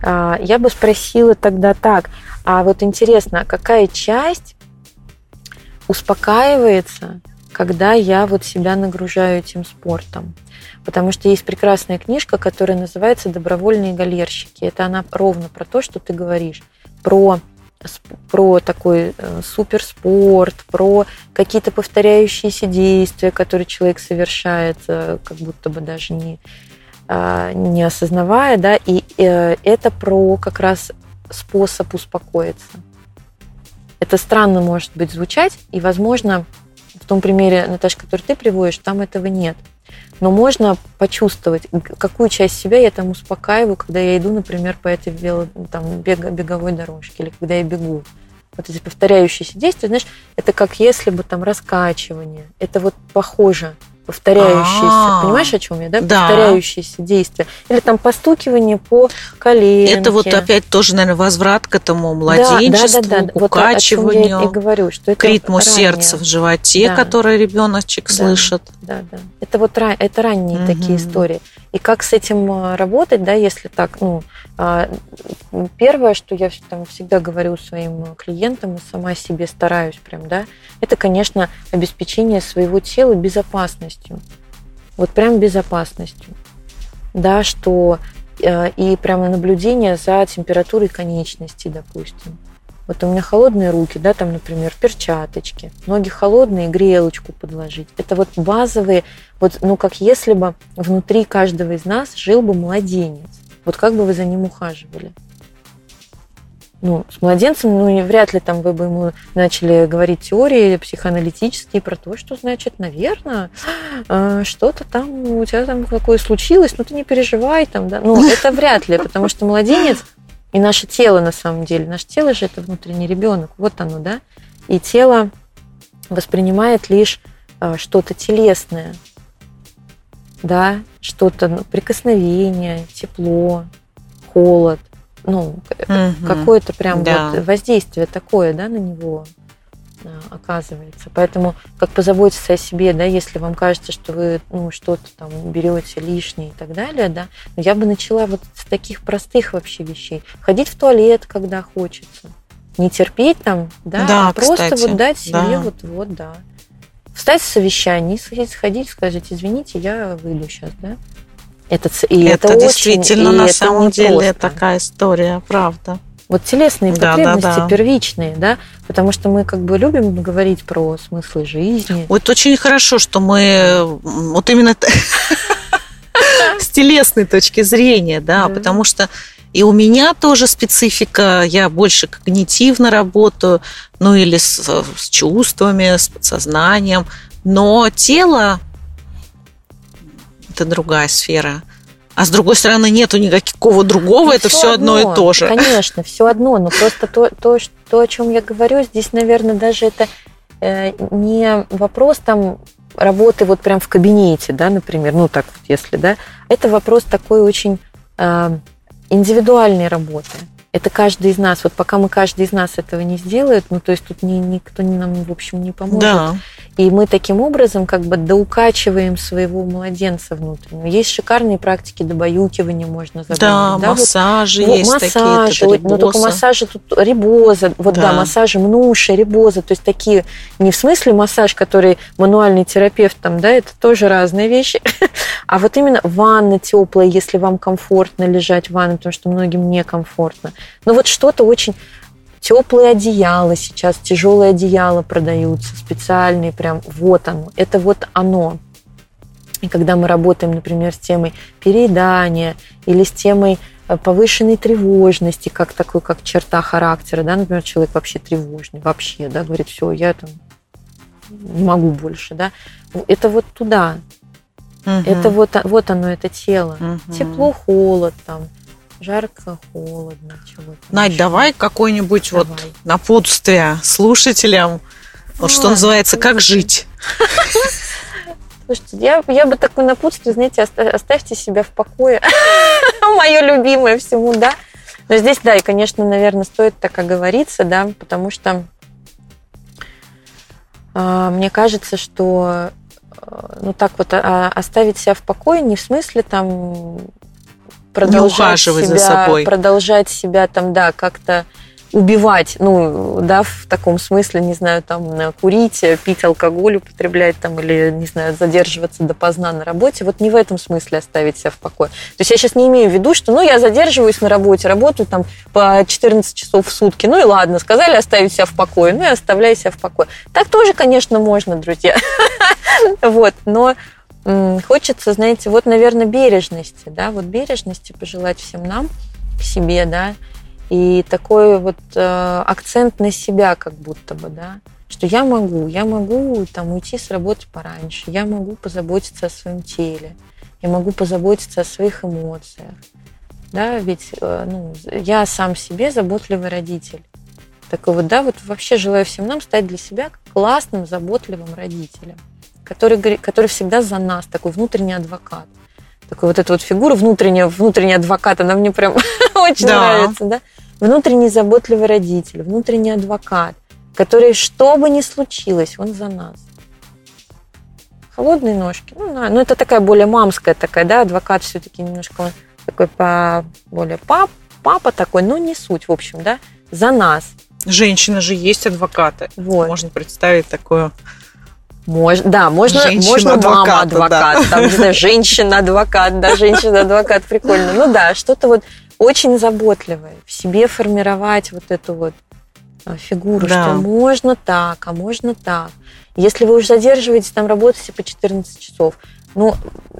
а, я бы спросила тогда так, а вот интересно, а какая часть успокаивается, когда я вот себя нагружаю этим спортом? Потому что есть прекрасная книжка, которая называется «Добровольные галерщики». Это она ровно про то, что ты говоришь, про про такой э, суперспорт, про какие-то повторяющиеся действия, которые человек совершает, э, как будто бы даже не, а, не осознавая, да, и э, это про как раз способ успокоиться. Это странно может быть звучать, и, возможно, в том примере, Наташа, который ты приводишь, там этого нет. Но можно почувствовать, какую часть себя я там успокаиваю, когда я иду, например, по этой вело, там, беговой дорожке, или когда я бегу. Вот эти повторяющиеся действия, знаешь, это как если бы там раскачивание. Это вот похоже, повторяющиеся. А. Понимаешь, о чем я, да? Да. Повторяющиеся действия. Или там постукивание по коленке. Это вот опять тоже, наверное, возврат к этому Да, младенчеству, да, да, да. к Вот о- о укачиванию, я и говорю, что это к ритму ранее. сердца в животе, Да. который ребеночек Да. слышит. Да, да. Это вот это ранние Мгм. такие истории. И как с этим а, работать, да, если так, ну, а, первое, что я там всегда говорю своим а, клиентам и сама себе стараюсь прям, да, это, конечно, обеспечение своего тела безопасностью. Вот прям безопасностью. Да, что э, и прямо наблюдение за температурой конечностей, допустим. Вот у меня холодные руки, да, там, например, перчаточки, ноги холодные, грелочку подложить. Это вот базовые, вот, ну, как если бы внутри каждого из нас жил бы младенец. Вот как бы вы за ним ухаживали? Ну, с младенцем, ну, вряд ли там вы бы ему начали говорить теории психоаналитические про то, что, значит, наверное, э, что-то там у тебя там такое случилось, ну, ты не переживай там, да. Ну, это вряд ли, потому что младенец и наше тело, на самом деле, наше тело же это внутренний ребенок, вот оно, да, и тело воспринимает лишь э, что-то телесное, да, что-то, ну, прикосновение, тепло, холод, ну, Мгм. какое-то прям Да. вот воздействие такое, да, на него а, оказывается. Поэтому как позаботиться о себе, да, если вам кажется, что вы ну, что-то там берете лишнее и так далее, да, но я бы начала вот с таких простых вообще вещей. Ходить в туалет, когда хочется. Не терпеть там, да, Да, а просто кстати, вот дать себе да. вот, вот, да. Встать с совещания, сходить, сказать, извините, я выйду сейчас, да. Это, и это, это, очень- действительно и на это самом деле такая история, правда. Вот телесные Да, потребности да, да. первичные, да, потому что мы как бы любим говорить про смыслы жизни. Вот очень хорошо, что мы вот именно с телесной точки зрения, да, Да. потому что и у меня тоже специфика, я больше когнитивно работаю, ну или с, с чувствами, с подсознанием, но тело это другая сфера. А с другой стороны, нету никакого другого, Ну, это все одно, и то же. Конечно, все одно, но просто то, то, то, о чем я говорю, здесь, наверное, даже это э, не вопрос там работы вот прям в кабинете, да, например, ну так вот если, да, это вопрос такой очень э, индивидуальной работы. это каждый из нас. Вот пока мы каждый из нас этого не сделает, ну, то есть тут ни, никто нам, в общем, не поможет. Да. И мы таким образом как бы доукачиваем своего младенца внутреннего. Есть шикарные практики добаюкивания, можно забыть. Да, да, массажи вот, есть массажи, такие. Вот, но только массажи тут рибоза, вот да. да, массажи мнуша, рибоза, то есть такие, не в смысле массаж, который мануальный терапевт там, да, это тоже разные вещи, а вот именно ванна теплая, если вам комфортно лежать в ванне, потому что многим некомфортно. Но вот что-то очень теплые одеяла сейчас, тяжелые одеяла продаются, специальные прям, вот оно, это вот оно. И когда мы работаем, например, с темой переедания или с темой э, повышенной тревожности, как такой, как черта характера, да, например, человек вообще тревожный, вообще, да, говорит, все, я там не могу больше, да, это вот туда, угу. это вот, вот оно, это тело, угу. тепло, холод, там, Жарко, холодно, чего-то. Надь, еще. давай какое-нибудь вот напутствие слушателям, вот что называется, как жить. Слушайте, я, я бы такое напутствие, знаете, оставьте себя в покое. Мое любимое всему, да. Но здесь, да, и, конечно, наверное, стоит так оговориться, да, потому что э, мне кажется, что э, ну так вот а, оставить себя в покое не в смысле там продолжать себя, за собой. продолжать себя там, да, как-то убивать, ну, да, в таком смысле, не знаю, там, курить, пить алкоголь, употреблять там, или, не знаю, задерживаться допоздна на работе. Вот не в этом смысле оставить себя в покое. То есть я сейчас не имею в виду, что, ну, я задерживаюсь на работе, работаю там по 14 часов в сутки, ну и ладно, сказали оставить себя в покое, ну и оставляй себя в покое. Так тоже, конечно, можно, друзья. Вот, но хочется, знаете, вот, наверное, бережности, да, вот бережности пожелать всем нам, к себе, да, и такой вот э, акцент на себя как будто бы, да, что я могу, я могу там уйти с работы пораньше, я могу позаботиться о своем теле, я могу позаботиться о своих эмоциях, да, ведь э, ну, я сам себе заботливый родитель. Такой вот, да, вот вообще желаю всем нам стать для себя классным, заботливым родителем который, который всегда за нас, такой внутренний адвокат. Такой вот эта вот фигура внутренняя, внутренний адвокат, она мне прям очень да. нравится, да? Внутренний заботливый родитель, внутренний адвокат, который, что бы ни случилось, он за нас. Холодные ножки. Ну, да, ну это такая более мамская такая, да, адвокат все-таки немножко он такой по, более пап, папа такой, но не суть, в общем, да, за нас. Женщина же есть адвокаты. Вот. Можно представить такое можно, да, можно, можно мама адвокат, да. там, не знаю, женщина адвокат, да, женщина адвокат, прикольно. Ну да, что-то вот очень заботливое, в себе формировать вот эту вот а, фигуру, да. что можно так, а можно так. Если вы уже задерживаетесь, там работаете по 14 часов, ну,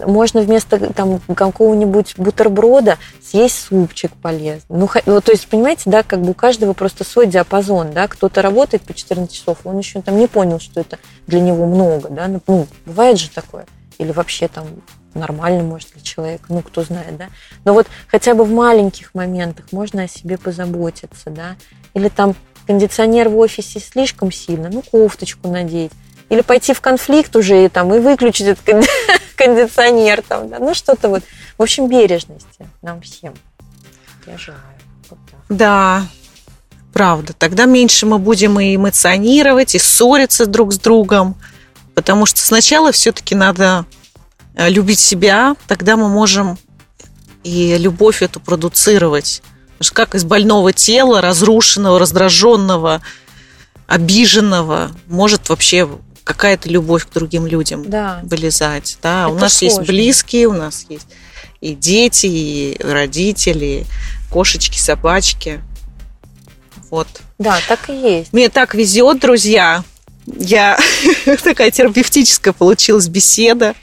можно вместо там какого-нибудь бутерброда съесть супчик полезный. Ну, ну, то есть, понимаете, да, как бы у каждого просто свой диапазон, да, кто-то работает по 14 часов, он еще там не понял, что это для него много, да, ну, ну бывает же такое. Или вообще там нормально, может, для человека, ну, кто знает, да. Но вот хотя бы в маленьких моментах можно о себе позаботиться, да. Или там кондиционер в офисе слишком сильно, ну, кофточку надеть или пойти в конфликт уже и, там, и выключить этот кондиционер. Там, да? Ну, что-то вот. В общем, бережности нам всем. Я желаю. Да, правда. Тогда меньше мы будем и эмоционировать, и ссориться друг с другом. Потому что сначала все-таки надо э, любить себя, тогда мы можем и любовь эту продуцировать. Потому что как из больного тела, разрушенного, раздраженного, обиженного, может вообще какая-то любовь к другим людям да. вылезать. Да? у нас сложно. есть близкие, у нас есть и дети, и родители, кошечки, собачки. Вот. Да, так и есть. Мне так везет, друзья. Я такая терапевтическая получилась беседа.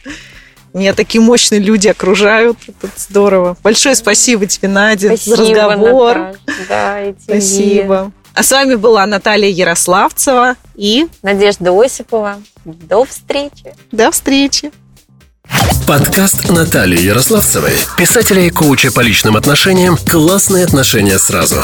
Меня такие мощные люди окружают. Это здорово. Большое спасибо тебе, Надя, спасибо, за разговор. Наташ. Да, и тебе. Спасибо. А с вами была Наталья Ярославцева и Надежда Осипова. До встречи. До встречи. Подкаст Натальи Ярославцевой, писателя и коуча по личным отношениям «Классные отношения сразу».